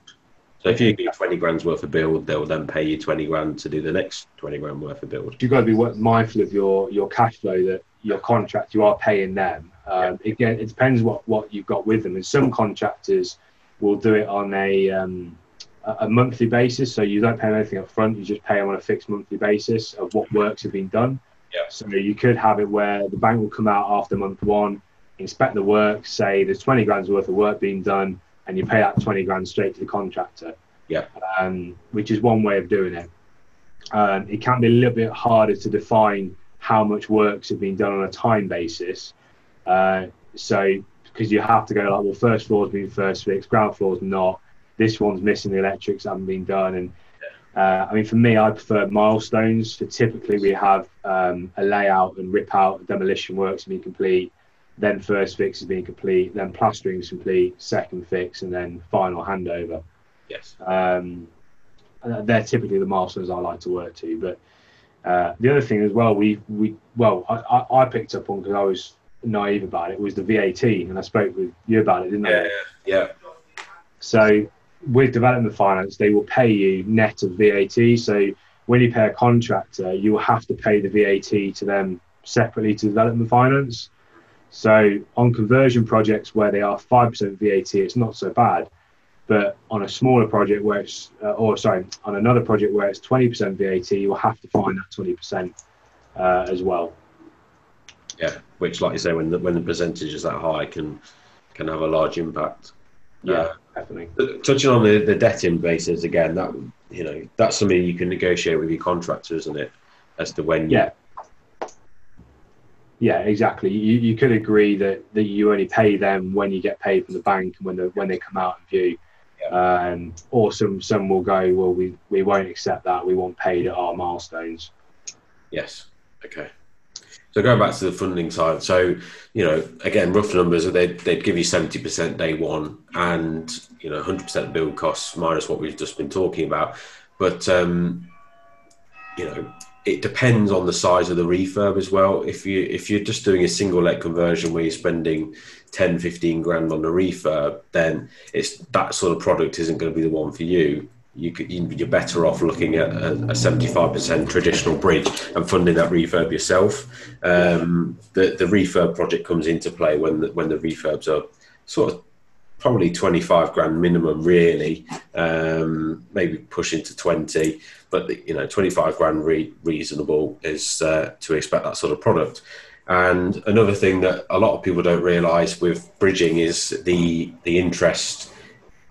So if you get 20 grand's worth of build, they'll then pay you 20 grand to do the next 20 grand worth of build. You've got to be mindful of your, your cash flow that your contract, you are paying them. Um, yeah. Again, it depends what, what you've got with them. And some contractors will do it on a, um, a monthly basis. So you don't pay anything up front, you just pay them on a fixed monthly basis of what works have been done. Yeah. So you could have it where the bank will come out after month one, inspect the work, say there's 20 grand's worth of work being done and you pay that 20 grand straight to the contractor. Yeah. Um, which is one way of doing it. Um, it can be a little bit harder to define how much works have been done on a time basis. Uh, so, because you have to go like, well, first floor's been first fixed, ground floor's not. This one's missing the electrics haven't been done. And uh, I mean, for me, I prefer milestones. So typically, we have um, a layout and rip out, demolition works being complete, then first fix is being complete, then plastering is complete, second fix, and then final handover. Yes. Um, they're typically the milestones I like to work to. But uh, the other thing as well, we we well, I, I picked up on because I was naive about it was the VAT, and I spoke with you about it, didn't yeah, I? Yeah. So with development finance, they will pay you net of VAT. So when you pay a contractor, you will have to pay the VAT to them separately to development finance. So on conversion projects where they are 5% VAT, it's not so bad. But on a smaller project where it's, uh, or sorry, on another project where it's 20% VAT, you'll have to find that 20% uh, as well. Yeah, which, like you say, when the, when the percentage is that high, can can have a large impact. Yeah, uh, definitely. Touching on the, the debt in basis again, that you know that's something you can negotiate with your contractor, isn't it? As to when yeah. Yeah, exactly. You, you could agree that, that you only pay them when you get paid from the bank and when the, when they come out and view. Yeah. Um, or some some will go, well, we, we won't accept that. We want paid at our milestones. Yes. Okay. So going back to the funding side, so you know, again, rough numbers, they'd, they'd give you seventy percent day one, and you know, hundred percent build costs minus what we've just been talking about. But um, you know, it depends on the size of the refurb as well. If you if you're just doing a single let conversion where you're spending 10, 15 grand on the refurb, then it's that sort of product isn't going to be the one for you. You you're better off looking at a, a 75% traditional bridge and funding that refurb yourself. Um, the the refurb project comes into play when the, when the refurbs are sort of probably 25 grand minimum, really, um, maybe pushing to 20 but you know, 25 grand re- reasonable is uh, to expect that sort of product. And another thing that a lot of people don't realise with bridging is the the interest.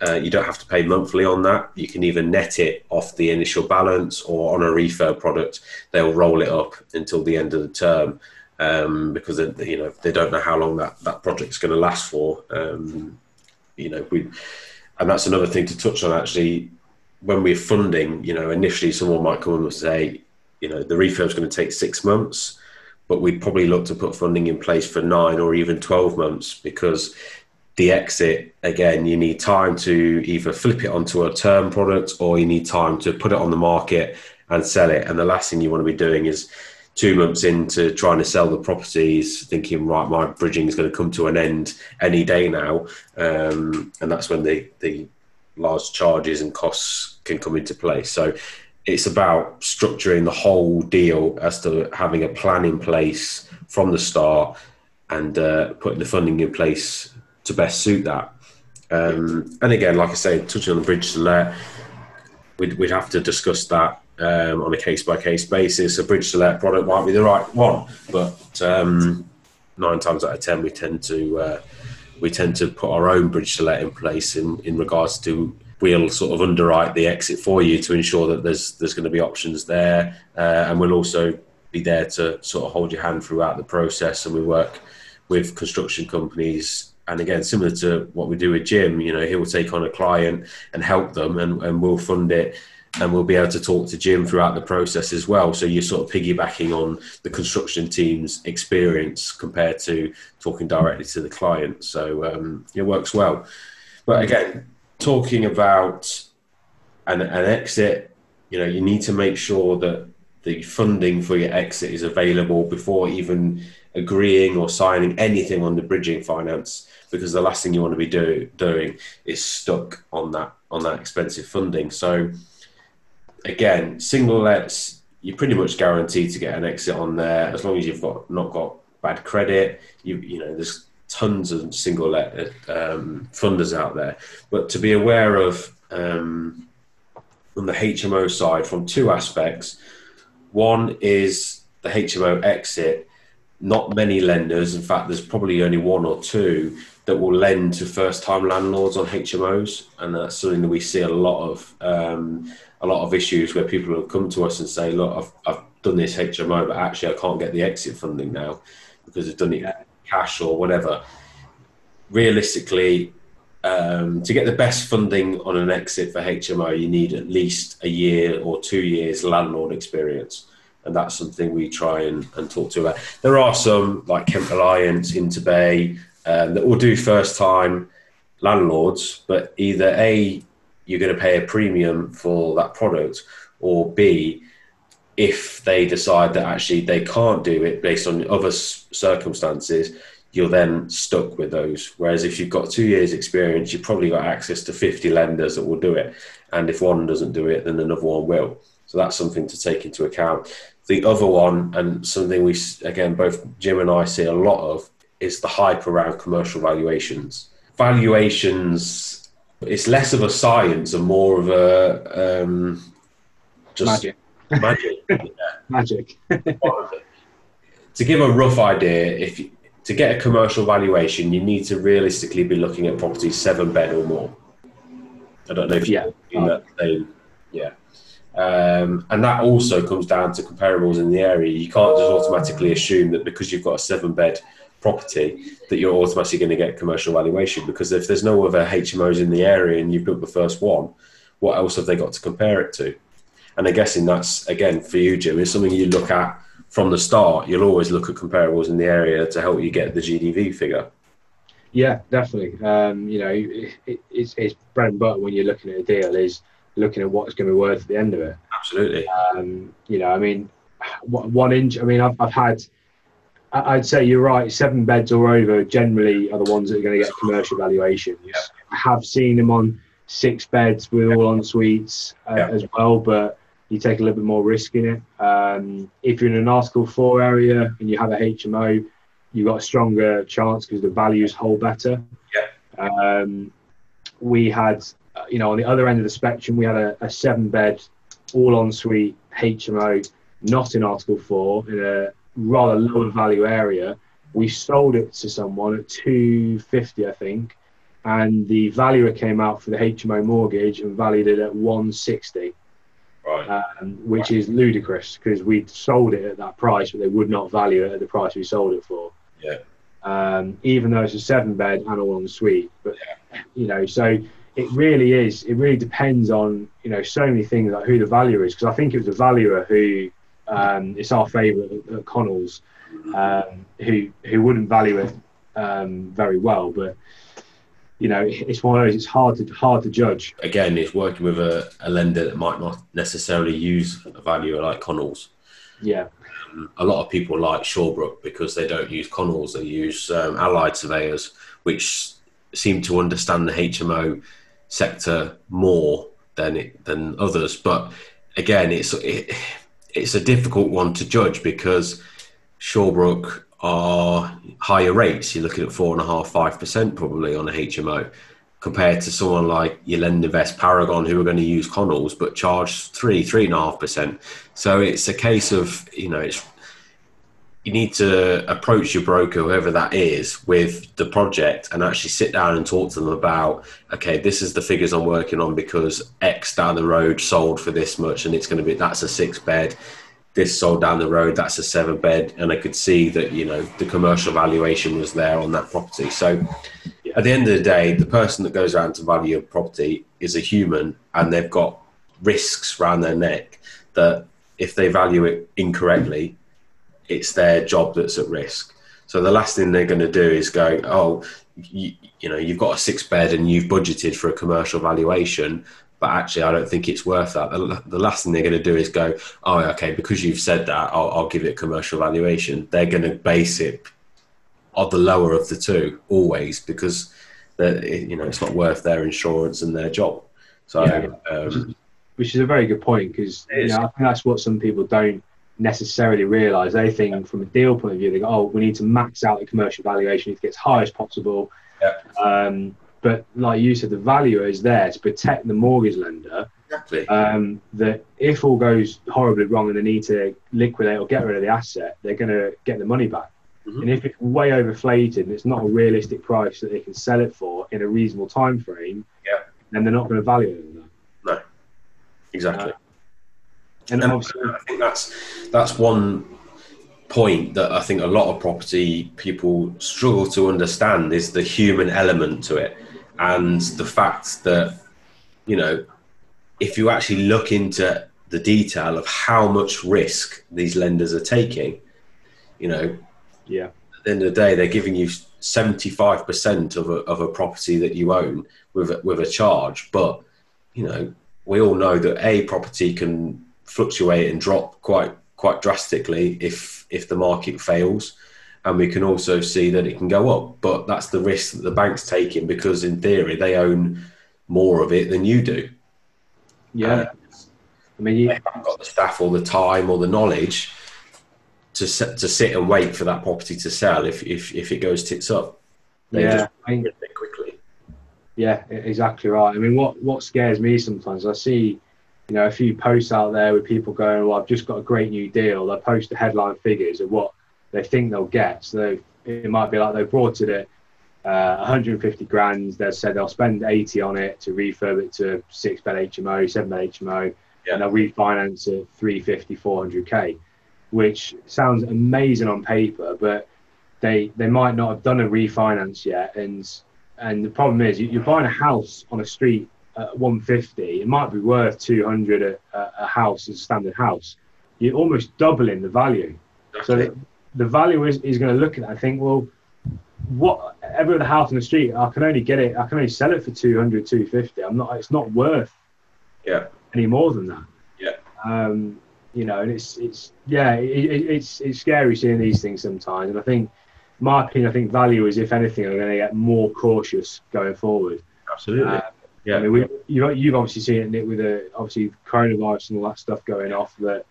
Uh, you don't have to pay monthly on that. You can either net it off the initial balance, or on a refurb product, they'll roll it up until the end of the term um, because they, you know they don't know how long that that project's going to last for. Um, you know, we and that's another thing to touch on actually. When we're funding, you know, initially someone might come and say, you know, the refurb's going to take six months but we'd probably look to put funding in place for nine or even 12 months because the exit again you need time to either flip it onto a term product or you need time to put it on the market and sell it. And the last thing you want to be doing is two months into trying to sell the properties thinking right my bridging is going to come to an end any day now. Um, and that's when the the large charges and costs can come into play. So it's about structuring the whole deal as to having a plan in place from the start and uh, putting the funding in place to best suit that. Um, and again, like I say, touching on the bridge to let, we'd, we'd have to discuss that um, on a case by case basis. A bridge to let product might be the right one, but um, nine times out of ten, we tend to uh, we tend to put our own bridge to let in place in, in regards to we'll sort of underwrite the exit for you to ensure that there's there's going to be options there, uh, and we'll also be there to sort of hold your hand throughout the process. And we work with construction companies, and again, similar to what we do with Jim, you know, he will take on a client and help them, and, and we'll fund it. And we'll be able to talk to Jim throughout the process as well. So you're sort of piggybacking on the construction team's experience compared to talking directly to the client. So um, it works well. But again, talking about an, an exit, you know, you need to make sure that the funding for your exit is available before even agreeing or signing anything on the bridging finance because the last thing you want to be do, doing is stuck on that on that expensive funding so again single lets you're pretty much guaranteed to get an exit on there as long as you've got not got bad credit you you know there's tons of single let um, funders out there, but to be aware of um, on the HMO side from two aspects. One is the HMO exit. Not many lenders, in fact, there's probably only one or two that will lend to first-time landlords on HMOs, and that's something that we see a lot of. Um, a lot of issues where people will come to us and say, "Look, I've, I've done this HMO, but actually I can't get the exit funding now because I've done it cash or whatever. Realistically, um, to get the best funding on an exit for HMO, you need at least a year or two years landlord experience. And that's something we try and, and talk to about. There are some like Kent Reliance, Interbay, um, that will do first time landlords, but either A, you're going to pay a premium for that product, or B, if they decide that actually they can't do it based on other circumstances, you're then stuck with those. Whereas if you've got two years' experience, you've probably got access to 50 lenders that will do it. And if one doesn't do it, then another one will. So that's something to take into account. The other one, and something we, again, both Jim and I see a lot of, is the hype around commercial valuations. Valuations, it's less of a science and more of a um, just magic Magic. Yeah. Magic. to give a rough idea, if you, to get a commercial valuation, you need to realistically be looking at properties seven bed or more. I don't know if yeah. you that same, yeah. Um, and that also comes down to comparables in the area. You can't just automatically assume that because you've got a seven bed property that you're automatically going to get commercial valuation because if there's no other HMOs in the area and you've built the first one, what else have they got to compare it to? And I'm guessing that's again for you, Jim, is something you look at from the start. You'll always look at comparables in the area to help you get the GDV figure. Yeah, definitely. Um, you know, it, it, it's, it's bread and butter when you're looking at a deal is looking at what it's going to be worth at the end of it. Absolutely. Um, you know, I mean, one inch. I mean, I've, I've had. I'd say you're right. Seven beds or over generally are the ones that are going to get commercial valuations. Yeah. I have seen them on six beds with all en suites uh, yeah. as well, but you take a little bit more risk in it. Um, if you're in an Article 4 area and you have a HMO, you've got a stronger chance because the values hold better. Yeah. Um, we had, uh, you know, on the other end of the spectrum, we had a, a seven bed, all en suite HMO, not in Article 4, in a rather lower value area. We sold it to someone at 250, I think, and the valuer came out for the HMO mortgage and valued it at 160. Right. Um, which is ludicrous because we'd sold it at that price, but they would not value it at the price we sold it for. Yeah. Um, even though it's a seven bed and all en suite, but you know, so it really is. It really depends on you know so many things like who the valuer is. Because I think it was the valuer who um, it's our favourite at, Connells, um, who who wouldn't value it um, very well, but you know, it's one of those. It's hard to hard to judge. Again, it's working with a, a lender that might not necessarily use a valuer like Connells. Yeah. Um, a lot of people like Shawbrook because they don't use Connells; they use um, allied surveyors, which seem to understand the HMO sector more than it, than others. But again, it's it, it's a difficult one to judge because Shawbrook are higher rates. You're looking at four and a half, five percent probably on a HMO, compared to someone like your Lendinvest Paragon who are going to use Connells but charge three, three and a half percent. So it's a case of you know it's you need to approach your broker, whoever that is, with the project and actually sit down and talk to them about, okay, this is the figures I'm working on because X down the road sold for this much and it's going to be, that's a six bed this sold down the road, that's a seven bed, and I could see that you know the commercial valuation was there on that property. So at the end of the day, the person that goes around to value a property is a human, and they've got risks around their neck that if they value it incorrectly, it's their job that's at risk. So the last thing they're going to do is go, oh, you, you know, you've got a six bed and you've budgeted for a commercial valuation but actually I don't think it's worth that. The, last thing they're going to do is go, oh, okay, because you've said that, I'll, I'll give it commercial valuation. They're going to base it on the lower of the two always because that you know it's not worth their insurance and their job. So, yeah. um, which is a very good point because you know, I think that's what some people don't necessarily realise. They think from a deal point of view, they go, oh, we need to max out the commercial valuation to get as high as possible. Yeah. Um, but like you said, the value is there to protect the mortgage lender. Exactly. Um, that if all goes horribly wrong and they need to liquidate or get rid of the asset, they're going to get the money back. Mm-hmm. And if it's way overflated and it's not a realistic price that they can sell it for in a reasonable time frame, yeah. then they're not going to value it. No, exactly. Uh, and, and obviously, I think that's that's one point that I think a lot of property people struggle to understand is the human element to it. And the fact that you know if you actually look into the detail of how much risk these lenders are taking you know yeah. at the end of the day they're giving you 75% of a, of a property that you own with a, with a charge. But you know we all know that a property can fluctuate and drop quite quite drastically if if the market fails and we can also see that it can go up. But that's the risk that the bank's taking because, in theory, they own more of it than you do. Yeah, uh, I mean, you they haven't got the staff or the time or the knowledge to set, to sit and wait for that property to sell if if, if it goes tits up. They yeah, I mean, quickly. Yeah, exactly right. I mean, what what scares me sometimes, I see you know, a few posts out there with people going, "Well, I've just got a great new deal." They post the headline figures of what they think they'll get. So it might be like they've brought it at uh, 150 grand. They've said they'll spend 80 on it to refurb it to six bed HMO, seven bed HMO, yeah. and they'll refinance it 350, 400k, which sounds amazing on paper, but they they might not have done a refinance yet. And and the problem is you're buying a house on a street at 150. It might be worth 200 a, a house as a standard house. You're almost doubling the value. So the, the value is, is going to look at that and think, well, what every other house in the street, I can only get it, I can only sell it for 200, 250. I'm not, it's not worth yeah any more than that. Yeah. Um, you know, and it's, it's, yeah, it, it's, it's scary seeing these things sometimes. And I think, my opinion, I think value is, if anything, are going to get more cautious going forward. Absolutely. Uh, yeah. I mean, we, you, you've obviously seen it with the obviously coronavirus and all that stuff going off that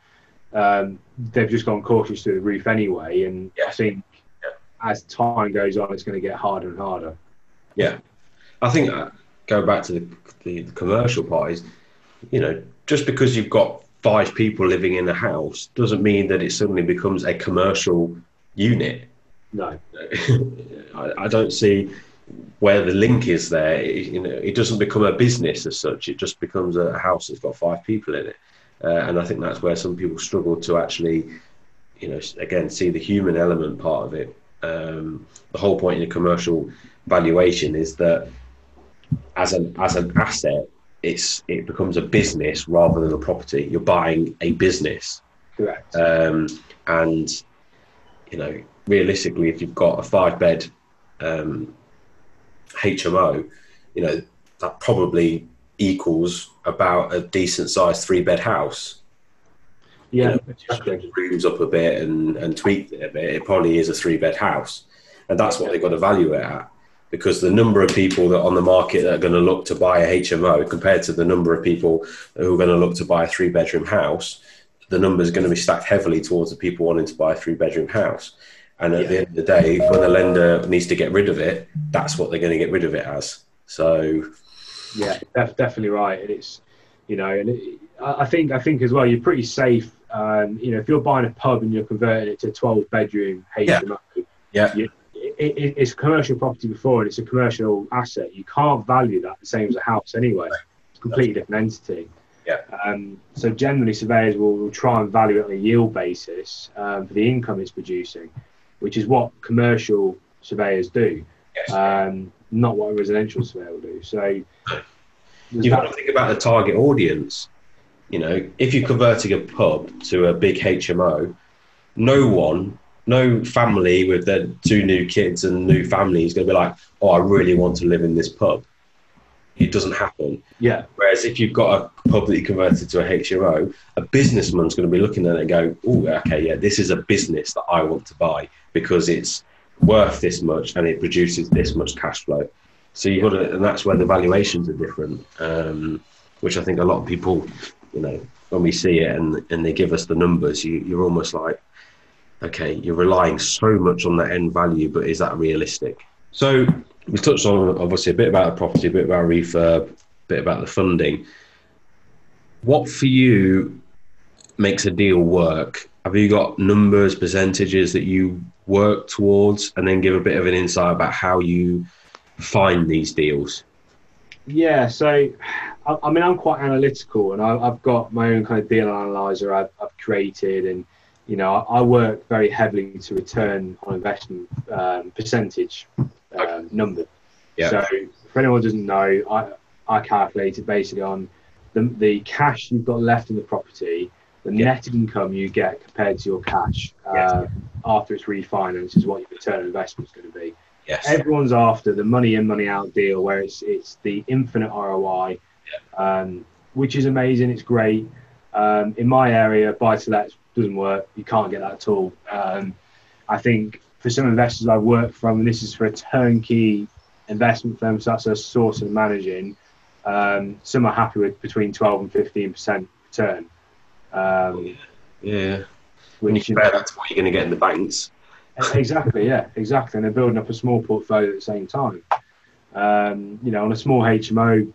um, they've just gone cautious to the roof anyway. And yeah. I think yeah. as time goes on, it's going to get harder and harder. Yeah, I think uh, go back to the, the, the commercial part is, you know, just because you've got five people living in a house doesn't mean that it suddenly becomes a commercial unit. No. I, I don't see where the link is there. It, you know, it doesn't become a business as such. It just becomes a house that's got five people in it. Uh, and I think that's where some people struggle to actually, you know, again, see the human element part of it. Um, the whole point in a commercial valuation is that as an as an asset, it's it becomes a business rather than a property. You're buying a business, Correct. um, and you know, realistically, if you've got a five bed um, HMO, you know, that probably equals about a decent sized three bed house. yeah. You know, rooms up a bit and, and tweaked it a bit, it probably is a three bed house. And that's what they've got to value it at. Because the number of people that are on the market that are going to look to buy a HMO compared to the number of people who are going to look to buy a three bedroom house, the number is going to be stacked heavily towards the people wanting to buy a three bedroom house. And at the end of the day, when the lender needs to get rid of it, that's what they're going to get rid of it as. So, Yeah, def- definitely right. And it's, you know, and it, I think I think as well, you're pretty safe. Um, you know, if you're buying a pub and you're converting it to a 12 bedroom HMO, yeah, you, it, it, it's commercial property before and it's a commercial asset. You can't value that the same as a house anyway. It's a completely different entity. Yeah. Um, so generally, surveyors will, will try and value it on a yield basis um, for the income it's producing, which is what commercial surveyors do, yes. um, not what a residential surveyor will do. So You've got to think about the target audience. You know, if you're converting a pub to a big HMO, no one, no family with their two new kids and new family is going to be like, oh, I really want to live in this pub. It doesn't happen. yeah, Whereas if you've got a pub that you converted to a HMO, a businessman's going to be looking at it and go, oh, okay, yeah, this is a business that I want to buy because it's worth this much and it produces this much cash flow. So you've got to, and that's where the valuations are different, um, which I think a lot of people, you know, when we see it and, and they give us the numbers, you, you're almost like, okay, you're relying so much on that end value, but is that realistic? So we touched on obviously a bit about the property, a bit about refurb, a bit about the funding. What for you makes a deal work? Have you got numbers, percentages that you work towards, and then give a bit of an insight about how you find these deals? Yeah, so I, I mean, I'm quite analytical, and I, I've got my own kind of deal analyzer I've, I've created, and you know, I, I work very heavily to return on investment um, percentage um, number. Yeah. So, for anyone who doesn't know, I I calculate it basically on the the cash you've got left in the property, the Yeah. net income you get compared to your cash Yes. uh, after it's refinanced is what your return on investment is going to be Yes. everyone's after the money in money out deal where it's it's the infinite ROI um, which is amazing it's great um, in my area buy to let doesn't work you can't get that at all um, I think for some investors I've worked from and this is for a turnkey investment firm so that's a source of managing um, some are happy with between 12 and 15 percent return um, yeah. When you compare that to what you're going to get in the banks. exactly, yeah, exactly. And they're building up a small portfolio at the same time. Um, you know, on a small HMO,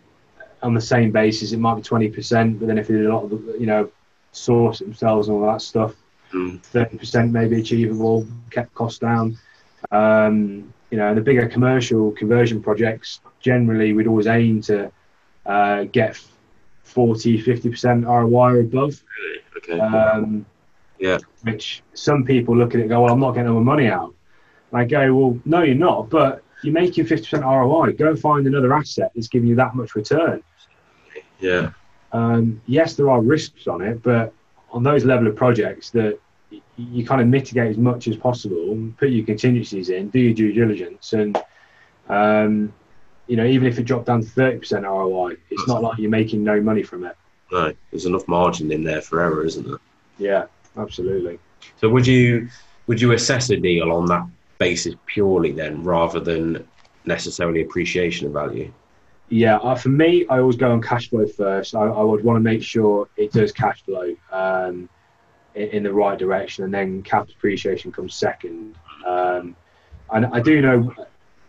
on the same basis, it might be twenty percent, but then if they did a lot of, you know, source themselves and all that stuff, Mm. thirty percent may be achievable, kept costs down. Um, you know, the bigger commercial conversion projects, generally, we'd always aim to uh, get 40, 50% ROI or above. Really? Okay. Um, Yeah. Which some people look at it and go, well, I'm not getting all my money out. And I go, well, no, you're not. But you're making 50% ROI. Go find another asset that's giving you that much return. yeah. Um, yes, there are risks on it, but on those level of projects that you kind of mitigate as much as possible, put your contingencies in, do your due diligence, and um, you know even if it dropped down to thirty percent ROI, it's not like you're making no money from it. No, there's enough margin in there for error, isn't there? Yeah, absolutely. So would you would you assess a deal on that basis purely then, rather than necessarily appreciation of value? Yeah, uh, for me, I always go on cash flow first. I, I would want to make sure it does cash flow um, in, in the right direction, and then capital appreciation comes second. Um, and I do know,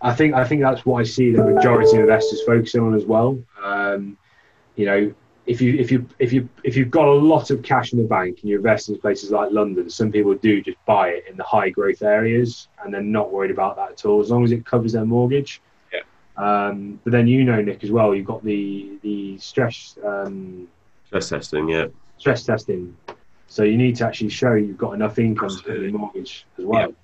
I think I think that's what I see the majority of investors focusing on as well. Um, you know, if you if you if you if you've got a lot of cash in the bank and you invest in places like London, some people do just buy it in the high growth areas and they're not worried about that at all as long as it covers their mortgage. Yeah. Um, but then you know, Nick, as well. You've got the the stress um, Stress testing, yeah. stress testing, so you need to actually show you've got enough income to pay Absolutely. your mortgage as well.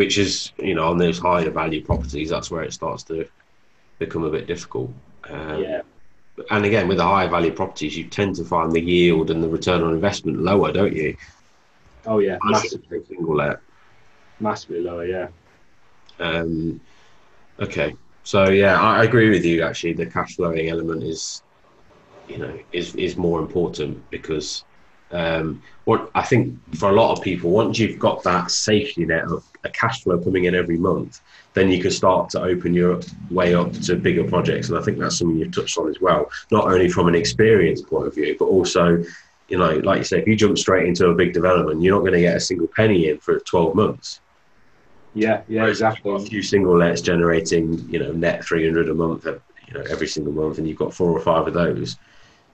Which is, you know, on those higher value properties, that's where it starts to become a bit difficult. Um, Yeah. And again, with the higher value properties, you tend to find the yield and the return on investment lower, don't you? Oh yeah. As Massive, single let. massively lower. Yeah. Um, okay, so yeah, I I agree with you. Actually, the cash flowing element is, you know, is is more important because um, what I think for a lot of people, once you've got that safety net of a cash flow coming in every month, then you can start to open your way up to bigger projects. And I think that's something you've touched on as well, not only from an experience point of view, but also. You know, like you say, if you jump straight into a big development, you're not going to get a single penny in for 12 months. Yeah. Yeah. Whereas Exactly. A few single lets generating, you know, net 300 a month, uh, you know, every single month, and you've got four or five of those,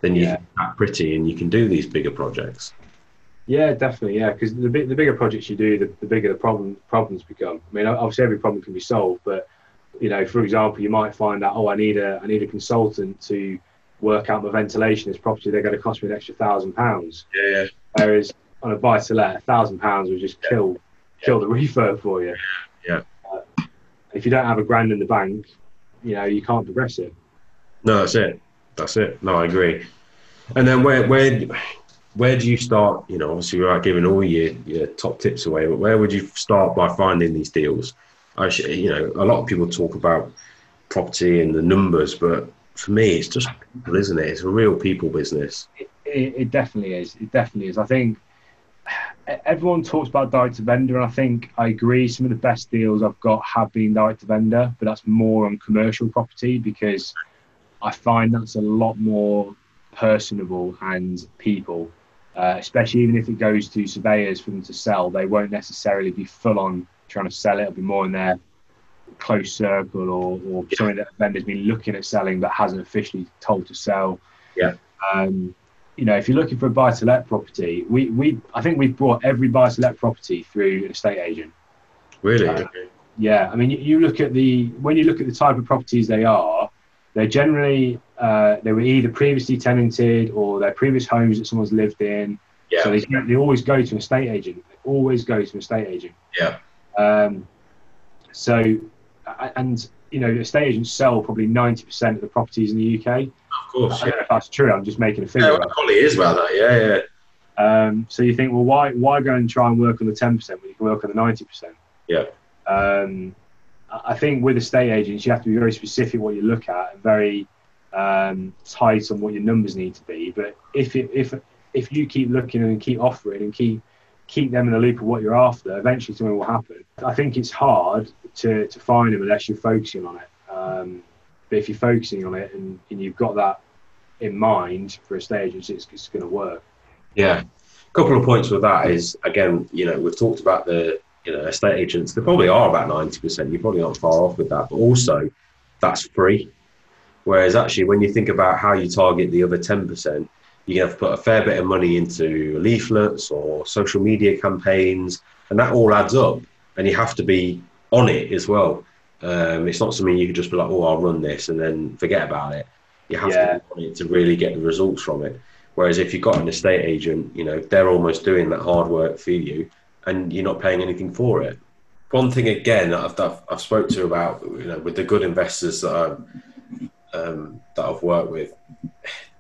then you Yeah. pretty and you can do these bigger projects. Yeah, definitely. Yeah, because the, big, the bigger projects you do, the, the bigger the problem problems become. I mean, obviously every problem can be solved, but you know, for example, you might find that oh, I need a I need a consultant to work out my ventilation in this property. They're going to cost me an extra thousand pounds. Yeah, Whereas on a buy to let, a thousand pounds will just kill kill the refurb for you. Yeah. Uh, if you don't have a grand in the bank, you know, you can't progress it. No, that's it. That's it. No, I agree. And then where where where do you start? You know, obviously without giving all your, your top tips away, but where would you start by finding these deals? I you know, a lot of people talk about property and the numbers, but for me, it's just people, isn't it? It's a real people business. It, it definitely is. It definitely is. I think everyone talks about direct to vendor, and I think I agree. Some of the best deals I've got have been direct to vendor, but that's more on commercial property because I find that's a lot more personable and people, uh, especially even if it goes to surveyors for them to sell, they won't necessarily be full on trying to sell it. It'll be more in their close circle or, or something that a vendor's been looking at selling but hasn't officially told to sell. Yeah. Um, you know, if you're looking for a buy to let property, we, we I think we've brought every buy to let property through an estate agent. Really? Uh, Yeah, I mean, you, you look at the when you look at the type of properties they are, they're generally uh, they were either previously tenanted or they're previous homes that someone's lived in. yeah. So they, they always go to an estate agent. They always go to an estate agent. Yeah. Um, so, and you know, estate agents sell probably ninety percent of the properties in the UK. of course. I don't know if that's true. I'm just making a Yeah, figure. well, it probably is about that. Yeah, yeah. Um, so you think, well, why why go and try and work on the ten percent when you can work on the ninety percent? Yeah. Um, I think with estate agents, you have to be very specific what you look at and very um, tight on what your numbers need to be. But if it, if if you keep looking and keep offering and keep keep them in the loop of what you're after, eventually something will happen. I think it's hard to, to find them unless you're focusing on it. Um, but if you're focusing on it and, and you've got that in mind for a agents, it's, it's going to work. Yeah. A couple of points with that is again, you know, we've talked about the you know estate agents. They probably are about ninety percent. You're probably aren't far off with that, but also that's free. Whereas actually, when you think about how you target the other ten percent, you have to put a fair bit of money into leaflets or social media campaigns, and that all adds up. And you have to be on it as well. Um, it's not something you can just be like, "Oh, I'll run this," and then forget about it. You have Yeah. to be on it to really get the results from it. Whereas if you've got an estate agent, you know, they're almost doing that hard work for you and you're not paying anything for it. One thing again that I've, that I've spoke to about, you know, with the good investors that, i um, that I've worked with,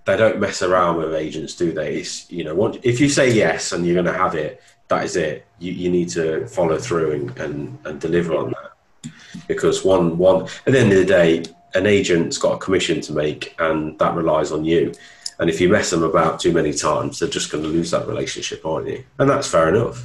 they don't mess around with agents, do they? It's, you know, once, if you say yes and you're going to have it, that is it. You, you need to follow through and, and, and deliver on that. Because one, one, at the end of the day, an agent's got a commission to make and that relies on you. And if you mess them about too many times, they're just going to lose that relationship, aren't you? And that's fair enough.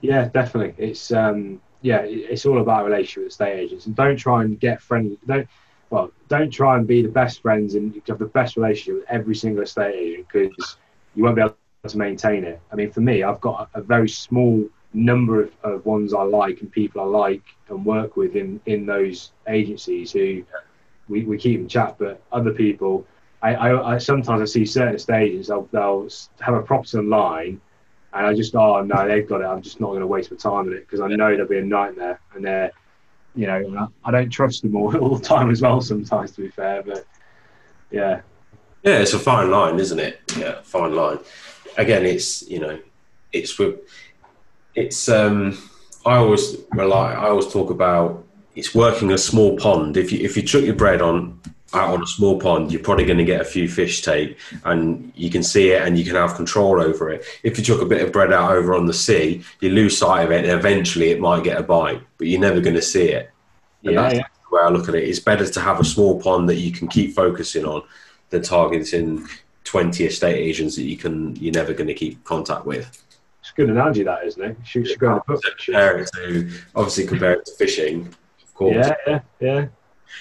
Yeah, definitely. It's um, yeah, it's all about relationship with estate agents, and don't try and get friendly. Don't well, don't try and be the best friends and have the best relationship with every single estate agent because you won't be able to maintain it. I mean, for me, I've got a, a very small number of, of ones I like and people I like and work with in in those agencies who we, we keep in chat, but other people I, I, I sometimes I see certain stages they'll, they'll have a property online, and I just oh no they've got it. I'm just not going to waste my time with it because I know there'll be a nightmare, and they're you know I don't trust them all, all the time as well. Sometimes to be fair, but yeah, yeah, it's a fine line, isn't it? Yeah, fine line. Again, it's you know, it's it's um. I always rely. I always talk about it's working a small pond. If you if you chuck your bread on out on a small pond, you're probably going to get a few fish take, and you can see it and you can have control over it. If you took a bit of bread out over on the sea, you lose sight of it, and eventually it might get a bite, but you're never going to see it. And yeah, that's yeah. the way I look at it. It's better to have a small pond that you can keep focusing on than targeting 20 estate agents that you can you're never going to keep contact with. It's a good analogy, that isn't it? Should, should go compare it to obviously compare it to fishing, of course. Yeah, yeah, yeah.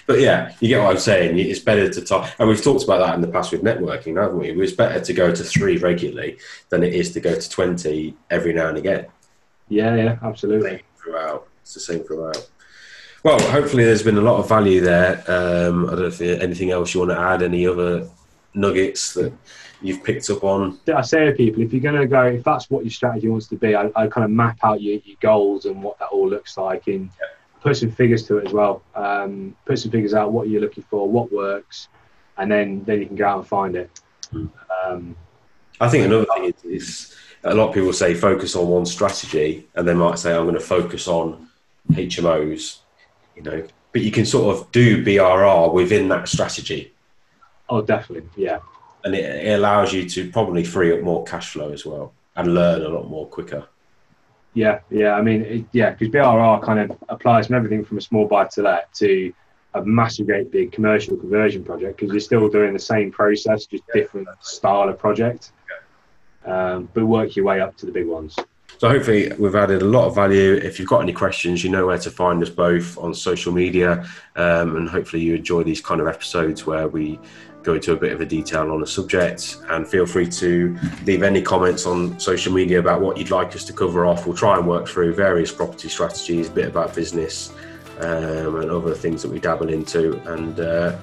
But yeah, you get what I'm saying. It's better to talk, and we've talked about that in the past with networking, haven't we? It's better to go to three regularly than it is to go to twenty every now and again. Yeah, yeah, absolutely. Throughout, it's the same throughout. Well, hopefully, there's been a lot of value there. Um, I don't know if anything else you want to add, any other nuggets that you've picked up on. I say to people, if you're going to go, if that's what your strategy wants to be, I, I kind of map out your, your, goals and what that all looks like, in. yeah. Put some figures to it as well. Um, put some figures out what you're looking for, what works, and then then you can go out and find it. Mm. Um, I think another thing is, is a lot of people say focus on one strategy, and they might say I'm going to focus on HMOs you know, but you can sort of do BRR within that strategy. Oh, definitely, yeah. And it, it allows you to probably free up more cash flow as well and learn a lot more quicker. Yeah, yeah. I mean, it, yeah, because BRR kind of applies from everything from a small buy to let to a massive, great big commercial conversion project because you're still doing the same process, just yeah, different style of project. Yeah. Um, but work your way up to the big ones. So hopefully we've added a lot of value. If you've got any questions, you know where to find us both on social media, um, and hopefully you enjoy these kind of episodes where we go into a bit of a detail on a subject. And feel free to leave any comments on social media about what you'd like us to cover off. We'll try and work through various property strategies, a bit about business, um, and other things that we dabble into. And uh,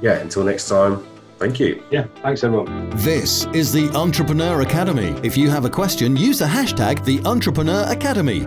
yeah, until next time. Thank you. Yeah, thanks everyone. This is the Entrepreneur Academy. If you have a question, use the hashtag the Entrepreneur Academy.